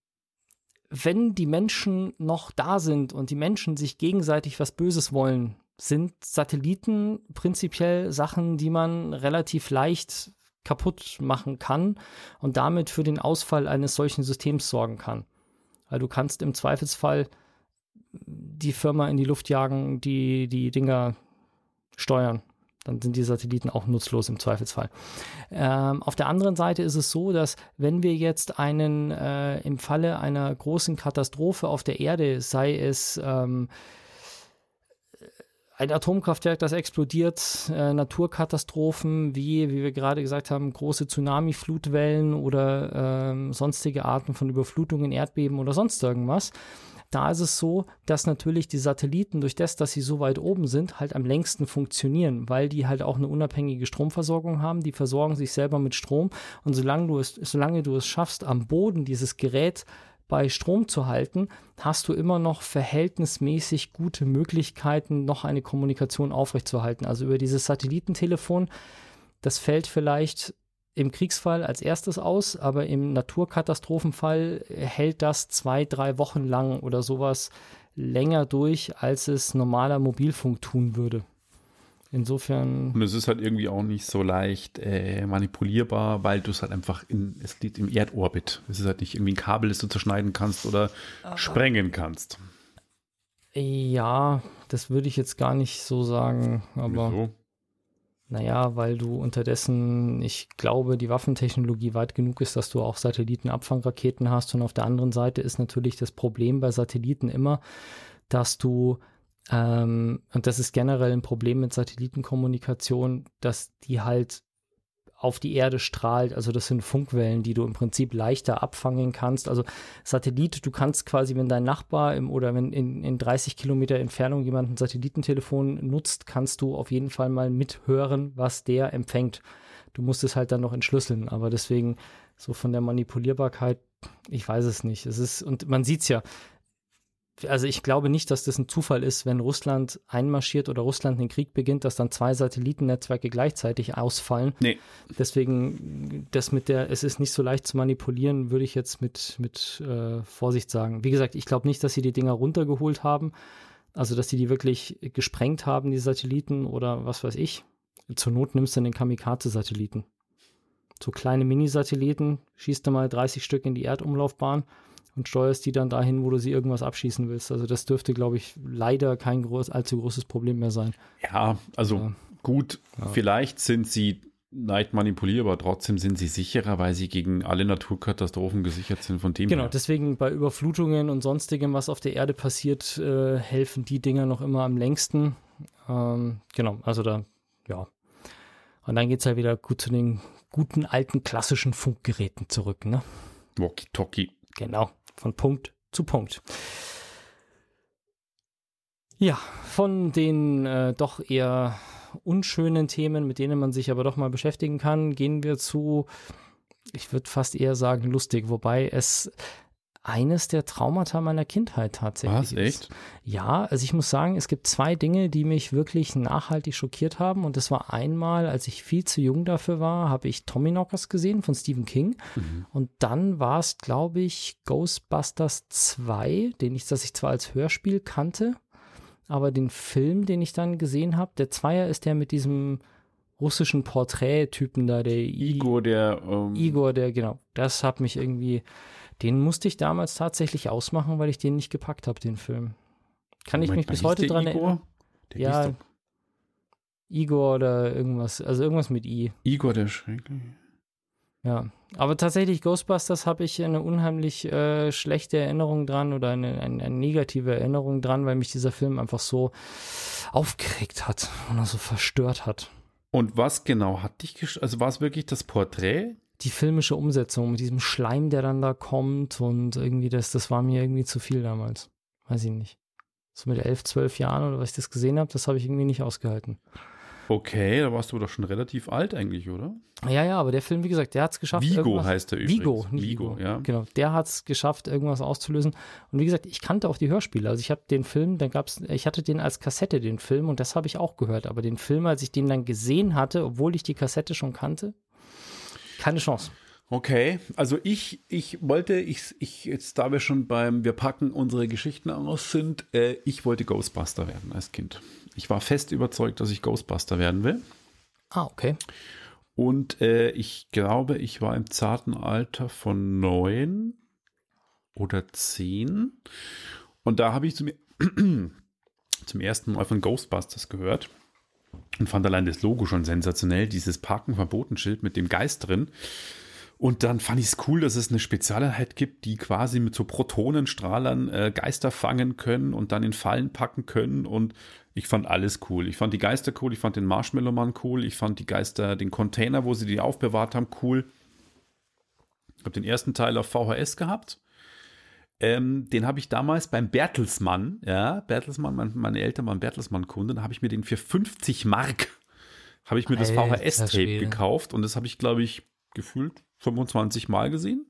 wenn die Menschen noch da sind und die Menschen sich gegenseitig was Böses wollen, sind Satelliten prinzipiell Sachen, die man relativ leicht kaputt machen kann und damit für den Ausfall eines solchen Systems sorgen kann. Weil du kannst im Zweifelsfall die Firma in die Luft jagen, die die Dinger steuern. Dann sind die Satelliten auch nutzlos im Zweifelsfall. Ähm, auf der anderen Seite ist es so, dass wenn wir jetzt einen äh, im Falle einer großen Katastrophe auf der Erde, sei es ähm, ein Atomkraftwerk, das explodiert, äh, Naturkatastrophen wie, wie wir gerade gesagt haben, große Tsunami-Flutwellen oder äh, sonstige Arten von Überflutungen, Erdbeben oder sonst irgendwas. Da ist es so, dass natürlich die Satelliten durch das, dass sie so weit oben sind, halt am längsten funktionieren, weil die halt auch eine unabhängige Stromversorgung haben. Die versorgen sich selber mit Strom und solange du es, solange du es schaffst, am Boden dieses Gerät bei Strom zu halten, hast du immer noch verhältnismäßig gute Möglichkeiten, noch eine Kommunikation aufrechtzuerhalten. Also über dieses Satellitentelefon, das fällt vielleicht im Kriegsfall als erstes aus, aber im Naturkatastrophenfall hält das zwei, drei Wochen lang oder sowas länger durch, als es normaler Mobilfunk tun würde. Insofern. Und es ist halt irgendwie auch nicht so leicht äh, manipulierbar, weil du es halt einfach in, es liegt im Erdorbit. Es ist halt nicht irgendwie ein Kabel, das du zerschneiden kannst oder Aber sprengen kannst. Ja, das würde ich jetzt gar nicht so sagen, aber. Wieso? Naja, weil du unterdessen, ich glaube, die Waffentechnologie weit genug ist, dass du auch Satellitenabfangraketen hast. Und auf der anderen Seite ist natürlich das Problem bei Satelliten immer, dass du ähm, und das ist generell ein Problem mit Satellitenkommunikation, dass die halt auf die Erde strahlt. Also das sind Funkwellen, die du im Prinzip leichter abfangen kannst. Also Satellit, du kannst quasi, wenn dein Nachbar im, oder wenn in, in 30 Kilometer Entfernung jemand ein Satellitentelefon nutzt, kannst du auf jeden Fall mal mithören, was der empfängt. Du musst es halt dann noch entschlüsseln. Aber deswegen so von der Manipulierbarkeit, ich weiß es nicht. Es ist, und man sieht es ja, also ich glaube nicht, dass das ein Zufall ist, wenn Russland einmarschiert oder Russland den Krieg beginnt, dass dann zwei Satellitennetzwerke gleichzeitig ausfallen. Nee. Deswegen, das mit der, es ist nicht so leicht zu manipulieren, würde ich jetzt mit, mit äh, Vorsicht sagen. Wie gesagt, ich glaube nicht, dass sie die Dinger runtergeholt haben. Also, dass sie die wirklich gesprengt haben, die Satelliten oder was weiß ich. Zur Not nimmst du den Kamikaze-Satelliten. So kleine Mini-Satelliten, schießt du mal 30 Stück in die Erdumlaufbahn und steuerst die dann dahin, wo du sie irgendwas abschießen willst. Also das dürfte, glaube ich, leider kein groß, allzu großes Problem mehr sein. Ja, also Ja. gut, Ja. vielleicht sind sie leicht manipulierbar, trotzdem sind sie sicherer, weil sie gegen alle Naturkatastrophen gesichert sind von dem Genau, her. deswegen bei Überflutungen und sonstigem, was auf der Erde passiert, äh, helfen die Dinger noch immer am längsten. Ähm, genau, also da, ja. Und dann geht es ja wieder gut zu den guten alten klassischen Funkgeräten zurück, ne? Walkie-Talkie. Genau, von Punkt zu Punkt. Ja, von den äh, doch eher unschönen Themen, mit denen man sich aber doch mal beschäftigen kann, gehen wir zu, ich würde fast eher sagen, lustig, wobei es eines der Traumata meiner Kindheit tatsächlich Was, ist. echt? Ja, also ich muss sagen, es gibt zwei Dinge, die mich wirklich nachhaltig schockiert haben. Und das war einmal, als ich viel zu jung dafür war, habe ich Tommyknockers gesehen von Stephen King. Mhm. Und dann war es, glaube ich, Ghostbusters 2, den ich, das ich zwar als Hörspiel kannte, aber den Film, den ich dann gesehen habe, der Zweier ist der mit diesem russischen Porträttypen da, der Igor, der ähm, Igor, der, genau, das hat mich irgendwie, den musste ich damals tatsächlich ausmachen, weil ich den nicht gepackt habe, den Film. Kann ich Moment mich mal, bis heute dran Igor? erinnern? Der Ja. Igor oder irgendwas, also irgendwas mit I. Igor der Schreckliche. Ja, aber tatsächlich Ghostbusters habe ich eine unheimlich äh, schlechte Erinnerung dran oder eine, eine, eine negative Erinnerung dran, weil mich dieser Film einfach so aufgeregt hat und so verstört hat. Und was genau hat dich Also war es wirklich das Porträt? Die filmische Umsetzung mit diesem Schleim, der dann da kommt und irgendwie das, das war mir irgendwie zu viel damals. Weiß ich nicht. So mit elf, zwölf Jahren oder was ich das gesehen habe, das habe ich irgendwie nicht ausgehalten. Okay, da warst du doch schon relativ alt eigentlich, oder? Ja, ja, aber der Film, wie gesagt, der hat es geschafft. Vigo heißt er übrigens. Vigo, Vigo. ja. Genau, der hat es geschafft, irgendwas auszulösen. Und wie gesagt, ich kannte auch die Hörspiele. Also ich habe den Film, dann gab's, ich hatte den als Kassette, den Film, und das habe ich auch gehört. Aber den Film, als ich den dann gesehen hatte, obwohl ich die Kassette schon kannte, keine Chance. Okay, also ich, ich wollte, ich, ich, jetzt da wir schon beim, wir packen unsere Geschichten aus sind, äh, ich wollte Ghostbuster werden als Kind. Ich war fest überzeugt, dass ich Ghostbuster werden will. Ah, okay. Und äh, ich glaube, ich war im zarten Alter von neun oder zehn. Und da habe ich zum, zum ersten Mal von Ghostbusters gehört und fand allein das Logo schon sensationell. Dieses Parken verboten Schild mit dem Geist drin. Und dann fand ich es cool, dass es eine Spezialeinheit gibt, die quasi mit so Protonenstrahlern äh, Geister fangen können und dann in Fallen packen können. Und ich fand alles cool. Ich fand die Geister cool, ich fand den Marshmallow-Mann cool, ich fand die Geister, den Container, wo sie die aufbewahrt haben, cool. Ich habe den ersten Teil auf VHS gehabt. Ähm, den habe ich damals beim Bertelsmann, ja, Bertelsmann, mein, meine Eltern waren Bertelsmann-Kunden, da habe ich mir den für 50 Mark, habe ich mir das Alter VHS-Tape Schwede. gekauft und das habe ich, glaube ich, gefühlt 25 Mal gesehen.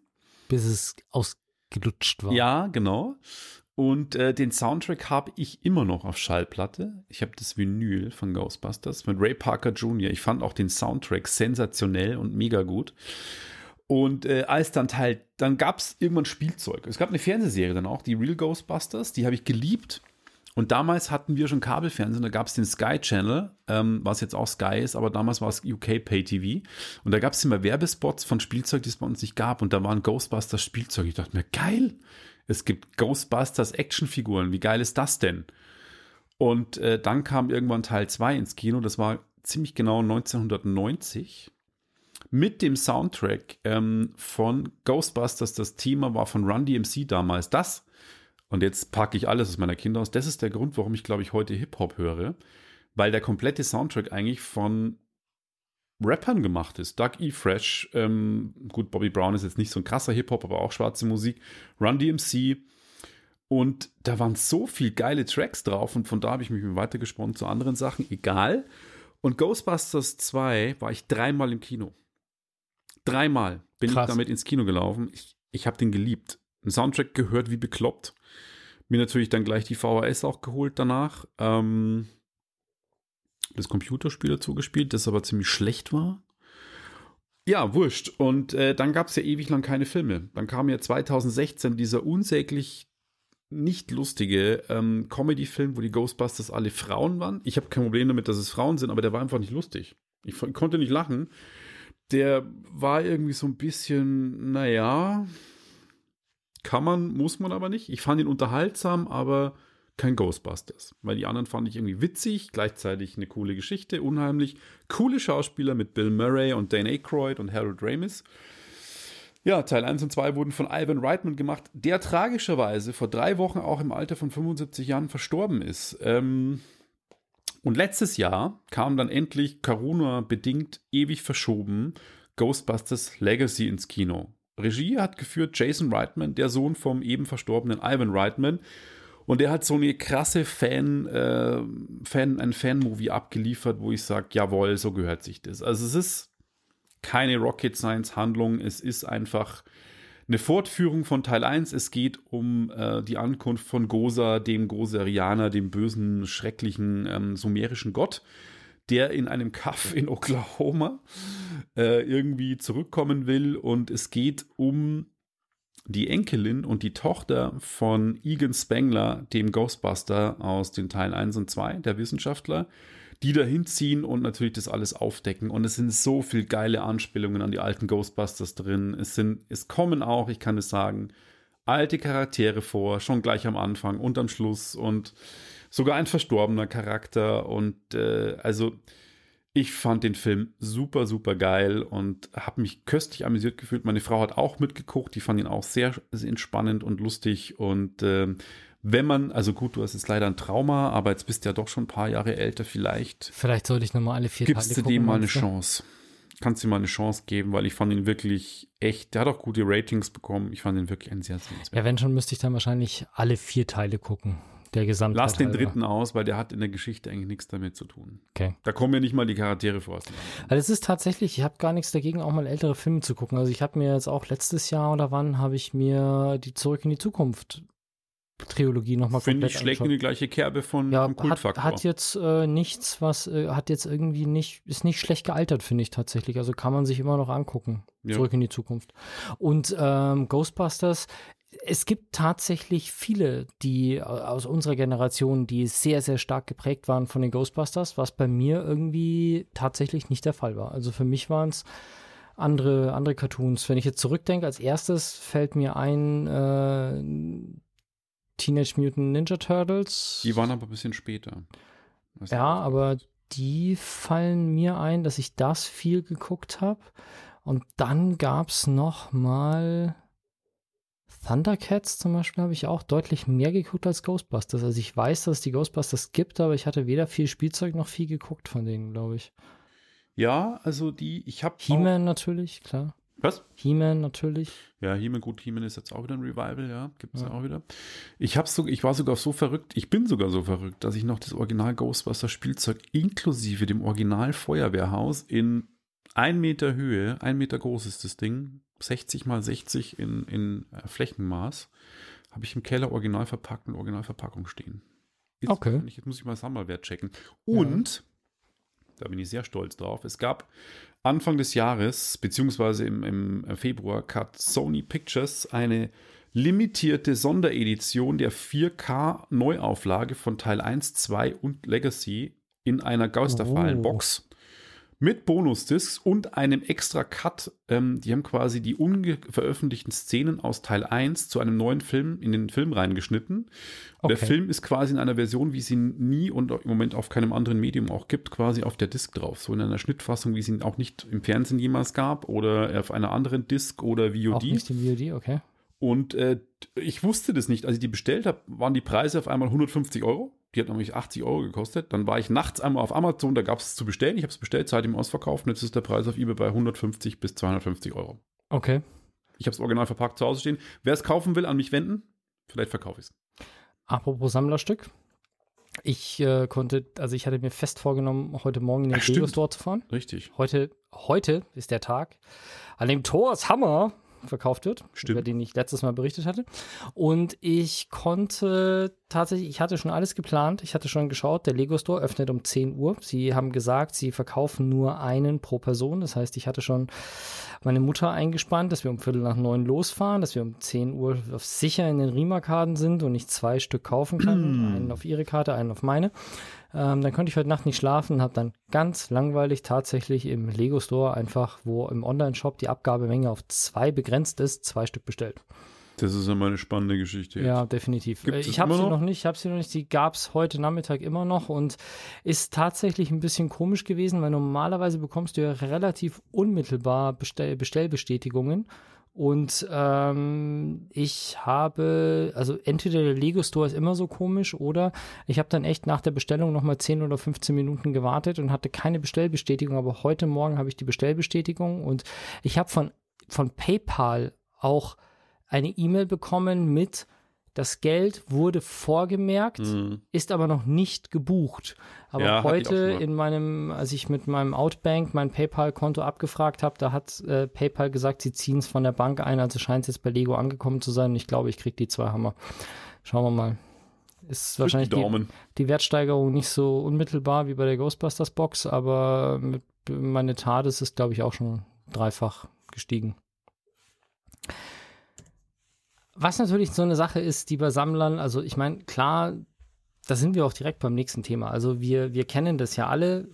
Bis es ausgelutscht war. Ja, genau. Und äh, den Soundtrack habe ich immer noch auf Schallplatte. Ich habe das Vinyl von Ghostbusters mit Ray Parker Jr. Ich fand auch den Soundtrack sensationell und mega gut. Und äh, als dann Teil, dann gab es irgendwann Spielzeug. Es gab eine Fernsehserie dann auch, die Real Ghostbusters, die habe ich geliebt. Und damals hatten wir schon Kabelfernsehen, da gab es den Sky Channel, ähm, was jetzt auch Sky ist, aber damals war es UK Pay TV. Und da gab es immer Werbespots von Spielzeug, die es bei uns nicht gab. Und da waren Ghostbusters Spielzeug. Ich dachte mir, geil, es gibt Ghostbusters Actionfiguren, wie geil ist das denn? Und äh, dann kam irgendwann Teil 2 ins Kino, das war ziemlich genau 1990 mit dem Soundtrack ähm, von Ghostbusters. Das Thema war von Run DMC damals. Das, und jetzt packe ich alles aus meiner Kinder aus, das ist der Grund, warum ich, glaube ich, heute Hip-Hop höre, weil der komplette Soundtrack eigentlich von Rappern gemacht ist. Doug E. Fresh, ähm, gut, Bobby Brown ist jetzt nicht so ein krasser Hip-Hop, aber auch schwarze Musik. Run DMC. Und da waren so viele geile Tracks drauf und von da habe ich mich weitergesponnen zu anderen Sachen, egal. Und Ghostbusters 2 war ich dreimal im Kino. Dreimal bin Krass. ich damit ins Kino gelaufen. Ich, ich habe den geliebt. Einen Soundtrack gehört wie bekloppt. Mir natürlich dann gleich die VHS auch geholt danach. Ähm, das Computerspiel dazu gespielt, das aber ziemlich schlecht war. Ja, wurscht. Und äh, dann gab es ja ewig lang keine Filme. Dann kam ja 2016 dieser unsäglich nicht lustige ähm, Comedy-Film, wo die Ghostbusters alle Frauen waren. Ich habe kein Problem damit, dass es Frauen sind, aber der war einfach nicht lustig. Ich konnte nicht lachen. Der war irgendwie so ein bisschen, naja, kann man, muss man aber nicht. Ich fand ihn unterhaltsam, aber kein Ghostbusters. Weil die anderen fand ich irgendwie witzig, gleichzeitig eine coole Geschichte, unheimlich. Coole Schauspieler mit Bill Murray und Dane Aykroyd und Harold Ramis. Ja, Teil 1 und 2 wurden von Ivan Reitman gemacht, der tragischerweise vor drei Wochen auch im Alter von 75 Jahren verstorben ist. Ähm, und letztes Jahr kam dann endlich Corona-bedingt ewig verschoben Ghostbusters Legacy ins Kino. Regie hat geführt Jason Reitman, der Sohn vom eben verstorbenen Ivan Reitman. Und der hat so eine krasse Fan, äh, Fan ein Fan-Movie abgeliefert, wo ich sage, jawohl, so gehört sich das. Also es ist keine Rocket Science Handlung, es ist einfach eine Fortführung von Teil 1. Es geht um äh, die Ankunft von Goza, dem Goserianer, dem bösen, schrecklichen ähm, sumerischen Gott, der in einem Kaff in Oklahoma äh, irgendwie zurückkommen will. Und es geht um die Enkelin und die Tochter von Egan Spengler, dem Ghostbuster aus den Teilen 1 und 2, der Wissenschaftler, die da hinziehen und natürlich das alles aufdecken. Und es sind so viele geile Anspielungen an die alten Ghostbusters drin. Es sind, es kommen auch, ich kann es sagen, alte Charaktere vor, schon gleich am Anfang und am Schluss und sogar ein verstorbener Charakter. Und äh, also ich fand den Film super, super geil und habe mich köstlich amüsiert gefühlt. Meine Frau hat auch mitgeguckt, die fand ihn auch sehr, sehr entspannend und lustig. Und äh, wenn man, also gut, du hast jetzt leider ein Trauma, aber jetzt bist du ja doch schon ein paar Jahre älter, vielleicht. Vielleicht sollte ich nochmal alle vier Gibst Teile du dem mal eine? Chance. Kannst du ihm mal eine Chance geben, weil ich fand ihn wirklich echt, der hat auch gute Ratings bekommen. Ich fand ihn wirklich ein sehr sehenswert. Ja, wenn schon, müsste ich dann wahrscheinlich alle vier Teile gucken. Der Gesamtheit Lass den dritten aus, weil der hat in der Geschichte eigentlich nichts damit zu tun. Okay. Da kommen ja nicht mal die Charaktere vor. Also es ist tatsächlich, ich habe gar nichts dagegen, auch mal ältere Filme zu gucken. Also ich habe mir jetzt auch letztes Jahr oder wann habe ich mir die Zurück in die Zukunft Trilogie nochmal Finde ich, schlägt in die gleiche Kerbe von, Ja, vom hat, Kultfaktor. hat jetzt äh, nichts, was äh, hat jetzt irgendwie nicht, ist nicht schlecht gealtert, finde ich tatsächlich. Also kann man sich immer noch angucken. Ja. Zurück in die Zukunft. Und ähm, Ghostbusters, es gibt tatsächlich viele, die äh, aus unserer Generation, die sehr, sehr stark geprägt waren von den Ghostbusters, was bei mir irgendwie tatsächlich nicht der Fall war. Also für mich waren es andere, andere Cartoons. Wenn ich jetzt zurückdenke, als erstes fällt mir ein äh, Teenage Mutant Ninja Turtles. die waren aber ein bisschen später. Ja, aber die fallen mir ein, dass ich das viel geguckt habe. Und dann gab es noch mal Thundercats zum Beispiel habe ich auch deutlich mehr geguckt als Ghostbusters. Also ich weiß, dass es die Ghostbusters gibt, aber ich hatte weder viel Spielzeug noch viel geguckt von denen, glaube ich. Ja, also die, ich habe. He-Man natürlich, klar. Was? He-Man natürlich. Ja, He-Man, gut, He-Man ist jetzt auch wieder ein Revival, ja, gibt es ja. Ja. auch wieder. Ich, hab's so, ich war sogar so verrückt, ich bin sogar so verrückt, dass ich noch das Original Ghostbuster Spielzeug inklusive dem Original Feuerwehrhaus in ein Meter Höhe, ein Meter groß ist das Ding, 60 mal 60 in, in äh, Flächenmaß, habe ich im Keller original verpackt und Originalverpackung stehen. Ist, Okay. Jetzt muss ich mal Sammelwert checken. Und, da bin ich sehr stolz drauf, es gab Anfang des Jahres, beziehungsweise im, im Februar, hat Sony Pictures eine limitierte Sonderedition der 4K-Neuauflage von Teil 1, 2 und Legacy in einer Geisterfallen-Box mit Bonusdiscs und einem extra Cut. Ähm, die haben quasi die unveröffentlichten Szenen aus Teil 1 zu einem neuen Film in den Film reingeschnitten. Und Der Okay. Film ist quasi in einer Version, wie es ihn nie und im Moment auf keinem anderen Medium auch gibt, quasi auf der Disc drauf. So in einer Schnittfassung, wie es ihn auch nicht im Fernsehen jemals gab oder auf einer anderen Disc oder Auch VOD. nicht im VOD, okay. Und äh, ich wusste das nicht. Als ich die bestellt habe, waren die Preise auf einmal 150 Euro. Die hat nämlich 80 Euro gekostet. Dann war ich nachts einmal auf Amazon, da gab es zu bestellen. Ich habe es bestellt, seitdem ausverkauft. Und jetzt ist der Preis auf eBay bei 150 bis 250 Euro. Okay. Ich habe es original verpackt zu Hause stehen. Wer es kaufen will, an mich wenden. Vielleicht verkaufe ich es. Apropos Sammlerstück. Ich äh, konnte, also ich hatte mir fest vorgenommen, heute Morgen in den Lego. Store zu fahren. Richtig. Heute, heute ist der Tag, an dem Thors Hammer verkauft wird, Stimmt. über den ich letztes Mal berichtet hatte. Und ich konnte tatsächlich, ich hatte schon alles geplant, ich hatte schon geschaut, der Lego Store öffnet um 10 Uhr. Sie haben gesagt, sie verkaufen nur einen pro Person. Das heißt, ich hatte schon meine Mutter eingespannt, dass wir um Viertel nach neun losfahren, dass wir um 10 Uhr auf sicher in den Riemarkaden sind und ich zwei Stück kaufen kann. einen auf ihre Karte, einen auf meine. Ähm, dann konnte ich heute Nacht nicht schlafen und habe dann ganz langweilig tatsächlich im Lego Store einfach, wo im Online-Shop die Abgabemenge auf zwei begrenzt ist, zwei Stück bestellt. Das ist ja mal eine spannende Geschichte. jetzt. Ja, definitiv. Gibt's Äh, ich habe sie noch? noch nicht, ich habe sie noch nicht. Die gab es heute Nachmittag immer noch und ist tatsächlich ein bisschen komisch gewesen, weil normalerweise bekommst du ja relativ unmittelbar Bestell Bestellbestätigungen. Und ähm, ich habe, also entweder der Lego Store ist immer so komisch oder ich habe dann echt nach der Bestellung nochmal 10 oder 15 Minuten gewartet und hatte keine Bestellbestätigung. Aber heute Morgen habe ich die Bestellbestätigung und ich habe von, von PayPal auch eine E-Mail bekommen mit, das Geld wurde vorgemerkt, Mhm. ist aber noch nicht gebucht. Aber Ja, heute in meinem, als ich mit meinem Outbank mein PayPal-Konto abgefragt habe, da hat äh, PayPal gesagt, sie ziehen es von der Bank ein, also scheint es jetzt bei Lego angekommen zu sein. Und ich glaube, ich kriege die zwei Hammer. Schauen wir mal. Ist wahrscheinlich die die, die Wertsteigerung nicht so unmittelbar wie bei der Ghostbusters Box, aber mit meine TARDIS ist, glaube ich, auch schon dreifach gestiegen. Was natürlich so eine Sache ist, die bei Sammlern, also ich meine, klar, da sind wir auch direkt beim nächsten Thema. Also wir, wir kennen das ja alle,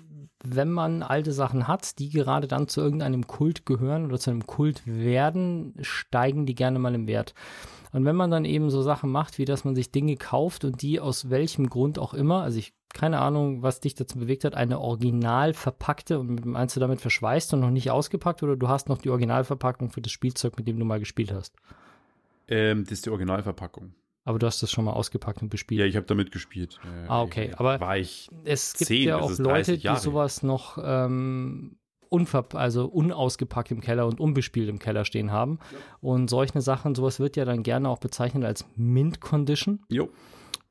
wenn man alte Sachen hat, die gerade dann zu irgendeinem Kult gehören oder zu einem Kult werden, steigen die gerne mal im Wert. Und wenn man dann eben so Sachen macht, wie dass man sich Dinge kauft und die aus welchem Grund auch immer, also ich keine Ahnung, was dich dazu bewegt hat, eine original verpackte und meinst du damit verschweißt und noch nicht ausgepackt oder du hast noch die Originalverpackung für das Spielzeug, mit dem du mal gespielt hast. Ähm, das ist die Originalverpackung. Aber du hast das schon mal ausgepackt und bespielt. Ja, ich habe damit gespielt. Äh, Ah, okay, aber- war ich. es gibt 10, ja auch Leute, 30 die sowas noch ähm, unver also unausgepackt im Keller und unbespielt im Keller stehen haben. Und solche Sachen, sowas wird ja dann gerne auch bezeichnet als Mint Condition. Jo.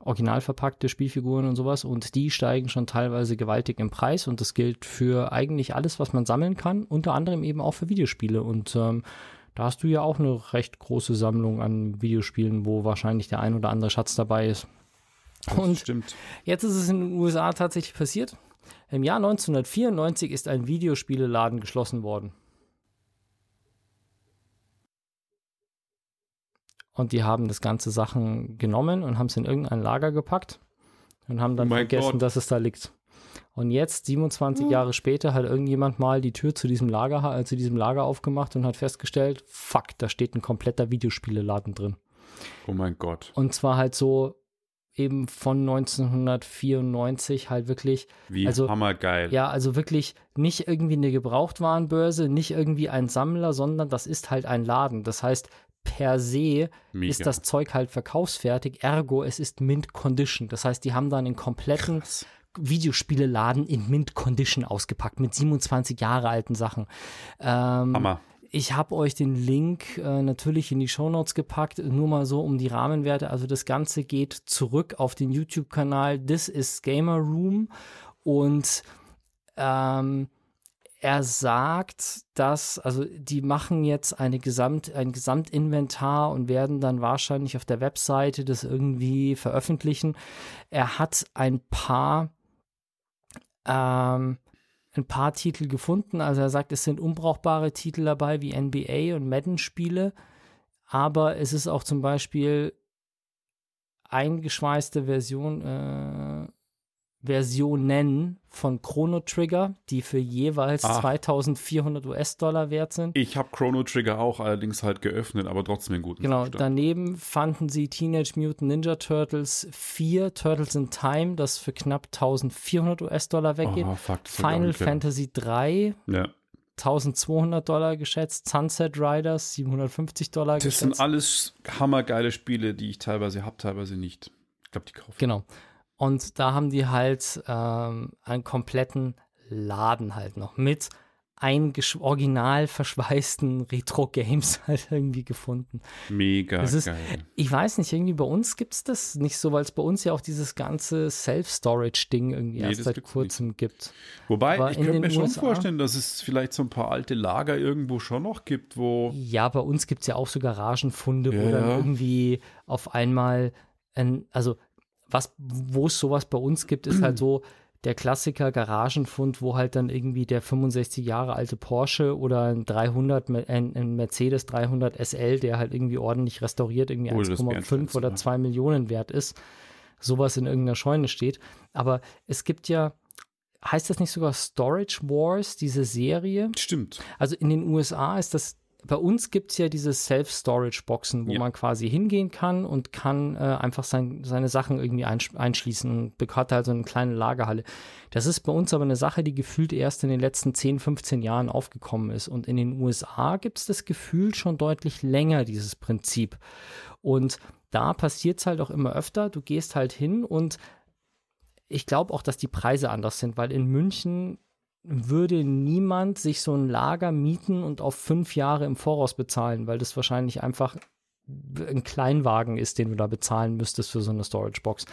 original verpackte Spielfiguren und sowas und die steigen schon teilweise gewaltig im Preis und das gilt für eigentlich alles, was man sammeln kann, unter anderem eben auch für Videospiele und ähm, da hast du ja auch eine recht große Sammlung an Videospielen, wo wahrscheinlich der ein oder andere Schatz dabei ist. Das Und stimmt. Jetzt ist es in den USA tatsächlich passiert. Im Jahr 1994 ist ein Videospieleladen geschlossen worden. Und die haben das ganze Sachen genommen und haben es in irgendein Lager gepackt und haben dann Oh vergessen, Gott. dass es da liegt. Und jetzt, 27 Jahre später, hat irgendjemand mal die Tür zu diesem Lager, äh, zu diesem Lager aufgemacht und hat festgestellt, fuck, da steht ein kompletter Videospieleladen drin. Oh mein Gott. Und zwar halt so eben von 1994 halt wirklich Wie Also, hammergeil. ja, also wirklich nicht irgendwie eine Gebrauchtwarenbörse, nicht irgendwie ein Sammler, sondern das ist halt ein Laden. Das heißt, per se Mega. ist das Zeug halt verkaufsfertig, ergo es ist Mint Condition. Das heißt, die haben dann einen kompletten Krass. Videospieleladen in Mint Condition ausgepackt mit 27 Jahre alten Sachen. Ähm, Hammer. ich habe euch den Link äh, natürlich in die Shownotes gepackt, nur mal so um die Rahmenwerte. Also das Ganze geht zurück auf den YouTube-Kanal This is Gamer Room und ähm, er sagt, dass, also die machen jetzt eine Gesamt, ein Gesamtinventar und werden dann wahrscheinlich auf der Webseite das irgendwie veröffentlichen. Er hat ein paar ähm, ein paar Titel gefunden. Also er sagt, es sind unbrauchbare Titel dabei wie NBA und Madden-Spiele, aber es ist auch zum Beispiel eingeschweißte Version, äh, Versionen von Chrono Trigger, die für jeweils Ach. 2400 US-Dollar wert sind. Ich habe Chrono Trigger auch allerdings halt geöffnet, aber trotzdem in guten Genau, Zustand. daneben fanden sie Teenage Mutant Ninja Turtles 4, Turtles in Time, das für knapp 1400 US-Dollar weggeht. Oh, fuck, das Final. Fantasy 3, Ja. 1200 Dollar geschätzt, Sunset Riders 750 Dollar Das geschätzt. sind alles hammergeile Spiele, die ich teilweise habe, teilweise nicht. Ich glaube, die kaufe ich. Genau. Und da haben die halt ähm, einen kompletten Laden halt noch mit ein original verschweißten Retro-Games halt irgendwie gefunden. Mega ist- geil. Ich weiß nicht, irgendwie bei uns gibt es das nicht so, weil es bei uns ja auch dieses ganze Self-Storage-Ding irgendwie Nee, erst seit kurzem gibt. Wobei, aber ich könnte mir schon USA vorstellen, dass es vielleicht so ein paar alte Lager irgendwo schon noch gibt, wo. Ja, bei uns gibt es ja auch so Garagenfunde, wo Ja, dann ja. irgendwie auf einmal, ein, also was, wo es sowas bei uns gibt, ist halt so der Klassiker Garagenfund, wo halt dann irgendwie der 65 Jahre alte Porsche oder ein 300, Me- ein, ein Mercedes 300 SL, der halt irgendwie ordentlich restauriert, irgendwie Oder das 1,5 Bernsteinzimmer. oder 2 Millionen wert ist, sowas in irgendeiner Scheune steht. Aber es gibt ja, heißt das nicht sogar Storage Wars, diese Serie? Stimmt. Also in den USA ist das, bei uns gibt es ja diese Self-Storage-Boxen, wo Ja. man quasi hingehen kann und kann äh, einfach sein, seine Sachen irgendwie einsch einschließen und hat halt so eine kleine Lagerhalle. Das ist bei uns aber eine Sache, die gefühlt erst in den letzten 10, 15 Jahren aufgekommen ist. Und in den USA gibt es das Gefühl schon deutlich länger, dieses Prinzip. Und da passiert es halt auch immer öfter. Du gehst halt hin und ich glaube auch, dass die Preise anders sind, weil in München würde niemand sich so ein Lager mieten und auf fünf Jahre im Voraus bezahlen, weil das wahrscheinlich einfach ein Kleinwagen ist, den du da bezahlen müsstest für so eine Storage-Box.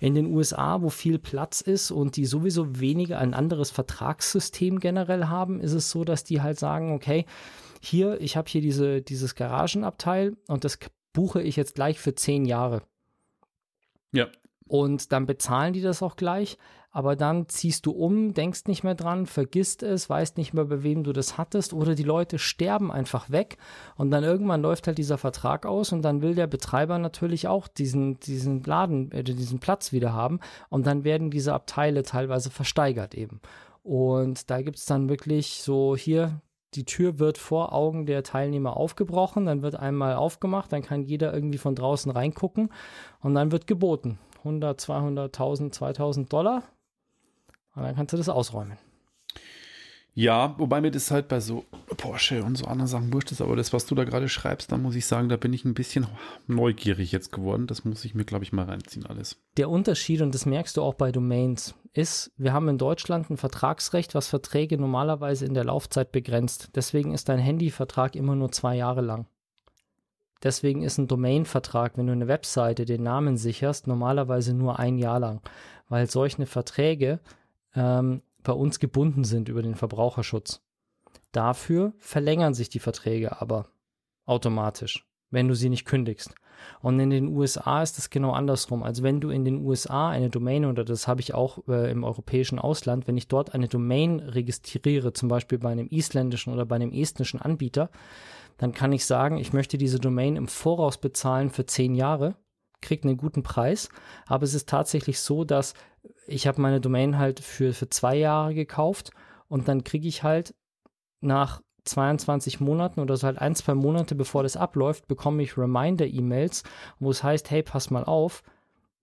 In den USA, wo viel Platz ist und die sowieso weniger ein anderes Vertragssystem generell haben, ist es so, dass die halt sagen, okay, hier, ich habe hier diese, dieses Garagenabteil und das buche ich jetzt gleich für zehn Jahre. Ja. Und dann bezahlen die das auch gleich, aber dann ziehst du um, denkst nicht mehr dran, vergisst es, weißt nicht mehr, bei wem du das hattest oder die Leute sterben einfach weg und dann irgendwann läuft halt dieser Vertrag aus und dann will der Betreiber natürlich auch diesen, diesen Laden, äh, diesen Platz wieder haben und dann werden diese Abteile teilweise versteigert eben. Und da gibt es dann wirklich so hier, die Tür wird vor Augen der Teilnehmer aufgebrochen, dann wird einmal aufgemacht, dann kann jeder irgendwie von draußen reingucken und dann wird geboten. 100, 200, 1000, 2000 Dollar. Und dann kannst du das ausräumen. Ja, wobei mir das halt bei so Porsche und so anderen Sachen wurscht ist, aber das, was du da gerade schreibst, da muss ich sagen, da bin ich ein bisschen neugierig jetzt geworden. Das muss ich mir, glaube ich, mal reinziehen alles. Der Unterschied, und das merkst du auch bei Domains, ist, wir haben in Deutschland ein Vertragsrecht, was Verträge normalerweise in der Laufzeit begrenzt. Deswegen ist dein Handyvertrag immer nur zwei Jahre lang. Deswegen ist ein Domain-Vertrag, wenn du eine Webseite den Namen sicherst, normalerweise nur ein Jahr lang, weil solche Verträge ähm, bei uns gebunden sind über den Verbraucherschutz. Dafür verlängern sich die Verträge aber automatisch, wenn du sie nicht kündigst. Und in den USA ist es genau andersrum. Also wenn du in den USA eine Domain, oder das habe ich auch äh, im europäischen Ausland, wenn ich dort eine Domain registriere, zum Beispiel bei einem isländischen oder bei einem estnischen Anbieter, dann kann ich sagen, ich möchte diese Domain im Voraus bezahlen für zehn Jahre, kriege einen guten Preis, aber es ist tatsächlich so, dass ich habe meine Domain halt für, für zwei Jahre gekauft und dann kriege ich halt nach 22 Monaten oder so halt ein, zwei Monate bevor das abläuft, bekomme ich Reminder-E-Mails, wo es heißt, hey, pass mal auf,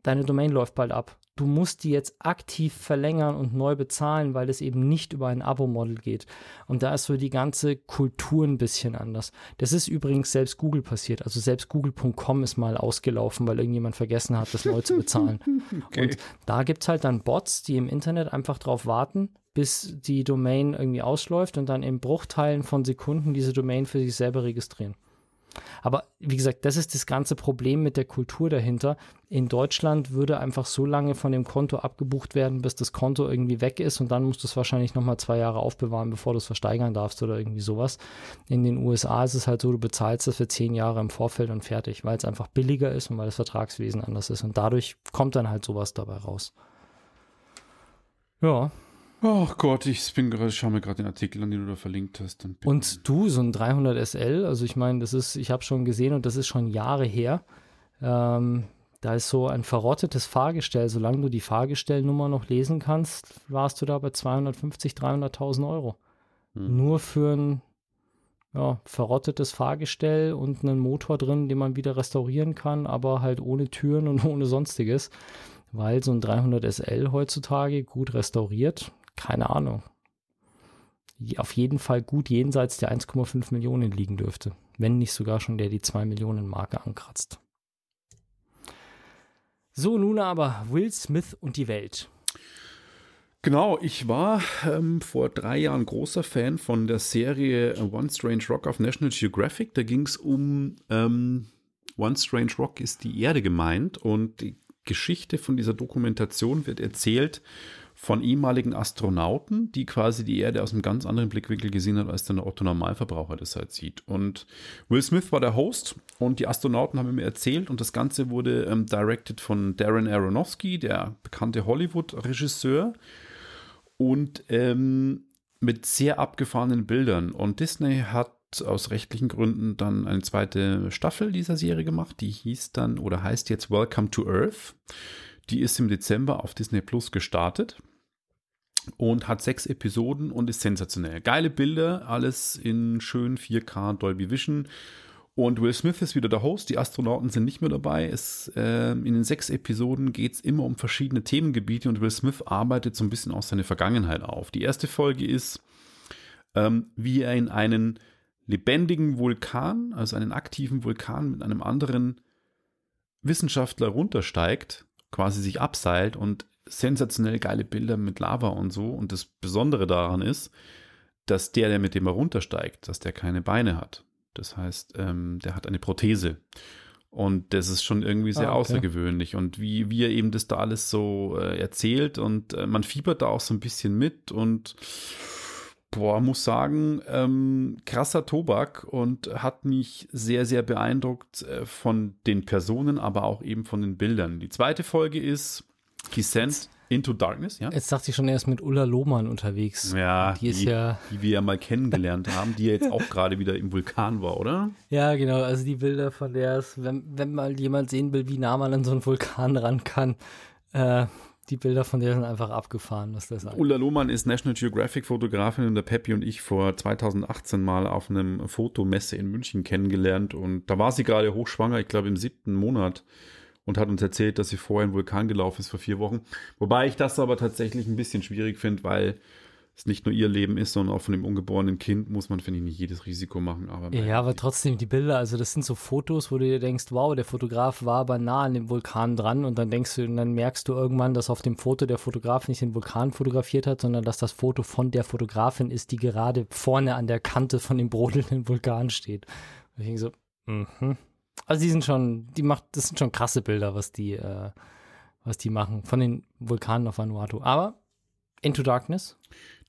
deine Domain läuft bald ab. Du musst die jetzt aktiv verlängern und neu bezahlen, weil es eben nicht über ein Abo-Model geht. Und da ist so die ganze Kultur ein bisschen anders. Das ist übrigens selbst Google passiert. Also selbst google.com ist mal ausgelaufen, weil irgendjemand vergessen hat, das neu zu bezahlen. Okay. Und da gibt es halt dann Bots, die im Internet einfach drauf warten, bis die Domain irgendwie ausläuft und dann in Bruchteilen von Sekunden diese Domain für sich selber registrieren. Aber wie gesagt, das ist das ganze Problem mit der Kultur dahinter. In Deutschland würde einfach so lange von dem Konto abgebucht werden, bis das Konto irgendwie weg ist und dann musst du es wahrscheinlich nochmal zwei Jahre aufbewahren, bevor du es versteigern darfst oder irgendwie sowas. In den USA ist es halt so, du bezahlst das für zehn Jahre im Vorfeld und fertig, weil es einfach billiger ist und weil das Vertragswesen anders ist. Und dadurch kommt dann halt sowas dabei raus. Ja, Ach Gott, ich bin gerade, schau mir gerade den Artikel an, den du da verlinkt hast. Bitte. Und du, so ein 300 SL, also ich meine, das ist, ich habe schon gesehen und das ist schon Jahre her. Ähm, da ist so ein verrottetes Fahrgestell. Solange du die Fahrgestellnummer noch lesen kannst, warst du da bei 250, 300.000 Euro. Hm. Nur für ein ja, verrottetes Fahrgestell und einen Motor drin, den man wieder restaurieren kann, aber halt ohne Türen und ohne sonstiges. Weil so ein 300 SL heutzutage gut restauriert, keine Ahnung. Auf jeden Fall gut jenseits der 1,5 Millionen liegen dürfte. Wenn nicht sogar schon der die 2 Millionen Marke ankratzt. So, nun aber Will Smith und die Welt. Genau, ich war ähm, vor drei Jahren großer Fan von der Serie One Strange Rock auf National Geographic. Da ging es um ähm, One Strange Rock ist die Erde gemeint und die Geschichte von dieser Dokumentation wird erzählt von ehemaligen Astronauten, die quasi die Erde aus einem ganz anderen Blickwinkel gesehen hat, als der Otto Normalverbraucher das halt sieht. Und Will Smith war der Host und die Astronauten haben ihm erzählt und das Ganze wurde ähm, directed von Darren Aronofsky, der bekannte Hollywood-Regisseur und ähm, mit sehr abgefahrenen Bildern. Und Disney hat aus rechtlichen Gründen dann eine zweite Staffel dieser Serie gemacht, die hieß dann oder heißt jetzt Welcome to Earth. Die ist im Dezember auf Disney Plus gestartet und hat sechs Episoden und ist sensationell. Geile Bilder, alles in schön 4K Dolby Vision. Und Will Smith ist wieder der Host, die Astronauten sind nicht mehr dabei. Es, äh, in den sechs Episoden geht es immer um verschiedene Themengebiete und Will Smith arbeitet so ein bisschen aus seiner Vergangenheit auf. Die erste Folge ist, ähm, wie er in einen lebendigen Vulkan, also einen aktiven Vulkan mit einem anderen Wissenschaftler runtersteigt, quasi sich abseilt und sensationell geile Bilder mit Lava und so. Und das Besondere daran ist, dass der, der mit dem er runtersteigt, dass der keine Beine hat. Das heißt, ähm, der hat eine Prothese. Und das ist schon irgendwie sehr ah, okay. außergewöhnlich. Und wie, wie er eben das da alles so äh, erzählt und äh, man fiebert da auch so ein bisschen mit und boah, muss sagen, ähm, krasser Tobak und hat mich sehr, sehr beeindruckt äh, von den Personen, aber auch eben von den Bildern. Die zweite Folge ist Descent into Darkness, ja? Jetzt dachte ich schon, er ist mit Ulla Lohmann unterwegs. Ja, die, ist die, ja die wir ja mal kennengelernt haben, die jetzt auch gerade wieder im Vulkan war, oder? Ja, genau. Also die Bilder von der ist, wenn, wenn mal jemand sehen will, wie nah man an so einen Vulkan ran kann, äh, die Bilder von der sind einfach abgefahren, was das heißt. Ulla Lohmann ist National Geographic Fotografin und der Peppi und ich vor 2018 mal auf einem Fotomesse in München kennengelernt und da war sie gerade hochschwanger, ich glaube im siebten Monat und hat uns erzählt, dass sie vorher in Vulkan gelaufen ist vor vier Wochen. Wobei ich das aber tatsächlich ein bisschen schwierig finde, weil es nicht nur ihr Leben ist, sondern auch von dem ungeborenen Kind muss man, finde ich, nicht jedes Risiko machen. Aber ja, aber trotzdem die Bilder, also das sind so Fotos, wo du dir denkst, wow, der Fotograf war aber nah an dem Vulkan dran und dann denkst du, und dann merkst du irgendwann, dass auf dem Foto der Fotograf nicht den Vulkan fotografiert hat, sondern dass das Foto von der Fotografin ist, die gerade vorne an der Kante von dem brodelnden Vulkan steht. Und ich denke so, mhm. Also die sind schon, die macht, das sind schon krasse Bilder, was die, äh, was die machen von den Vulkanen auf Vanuatu. Aber Into Darkness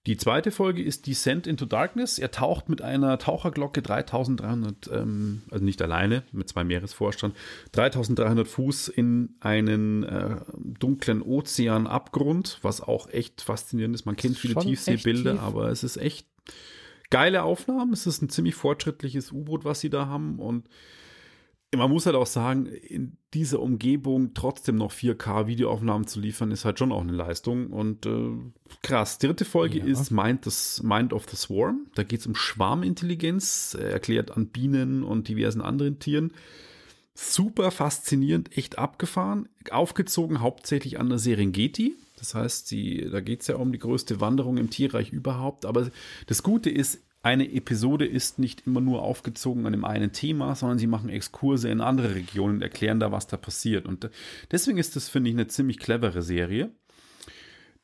die zweite Folge ist Descent into Darkness. Er taucht mit einer Taucherglocke 3300, ähm, also nicht alleine, mit zwei Meeresvorstand, 3300 Fuß in einen äh, dunklen Ozeanabgrund, was auch echt faszinierend ist. Man kennt viele Tiefseebilder, tief. aber es ist echt geile Aufnahmen. Es ist ein ziemlich fortschrittliches U-Boot, was sie da haben und man muss halt auch sagen, in dieser Umgebung trotzdem noch 4K-Videoaufnahmen zu liefern, ist halt schon auch eine Leistung. Und äh, krass. Dritte Folge ja. ist Mind, das Mind of the Swarm. Da geht es um Schwarmintelligenz, erklärt an Bienen und diversen anderen Tieren. Super faszinierend, echt abgefahren. Aufgezogen hauptsächlich an der Serengeti. Das heißt, sie, da geht es ja um die größte Wanderung im Tierreich überhaupt. Aber das Gute ist, eine Episode ist nicht immer nur aufgezogen an dem einen Thema, sondern sie machen Exkurse in andere Regionen und erklären da, was da passiert. Und deswegen ist das, finde ich, eine ziemlich clevere Serie.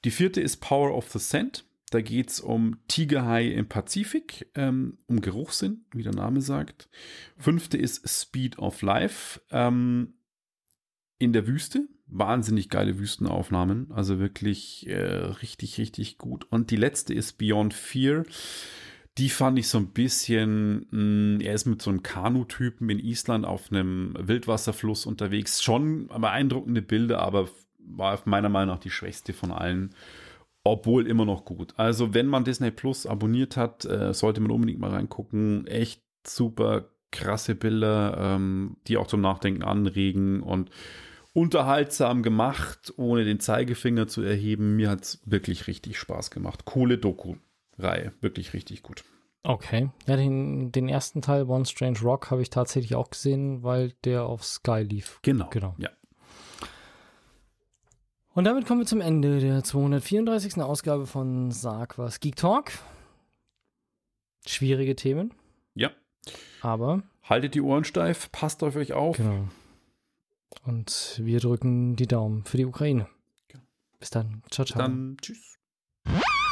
Die vierte ist Power of the Scent. Da geht es um Tigerhai im Pazifik, ähm, um Geruchssinn, wie der Name sagt. Fünfte ist Speed of Life ähm, in der Wüste. Wahnsinnig geile Wüstenaufnahmen, also wirklich äh, richtig, richtig gut. Und die letzte ist Beyond Fear die fand ich so ein bisschen, mh, mm, er ist mit so einem Kanu-Typen in Island auf einem Wildwasserfluss unterwegs. Schon beeindruckende Bilder, aber war meiner Meinung nach die schwächste von allen. Obwohl immer noch gut. Also, wenn man Disney Plus abonniert hat, äh, sollte man unbedingt mal reingucken. Echt super krasse Bilder, ähm, die auch zum Nachdenken anregen und unterhaltsam gemacht, ohne den Zeigefinger zu erheben. Mir hat es wirklich richtig Spaß gemacht. Coole Doku. Reihe. Wirklich richtig gut. Okay. Ja, den, den ersten Teil, One Strange Rock, habe ich tatsächlich auch gesehen, weil der auf Sky lief. Genau. Genau. Ja. Und damit kommen wir zum Ende der 234. Ausgabe von Sag was Geek Talk. Schwierige Themen. Ja. Aber. Haltet die Ohren steif, passt auf euch auf. Genau. Und wir drücken die Daumen für die Ukraine. Bis dann. Ciao, ciao. Bis dann. Tschüss.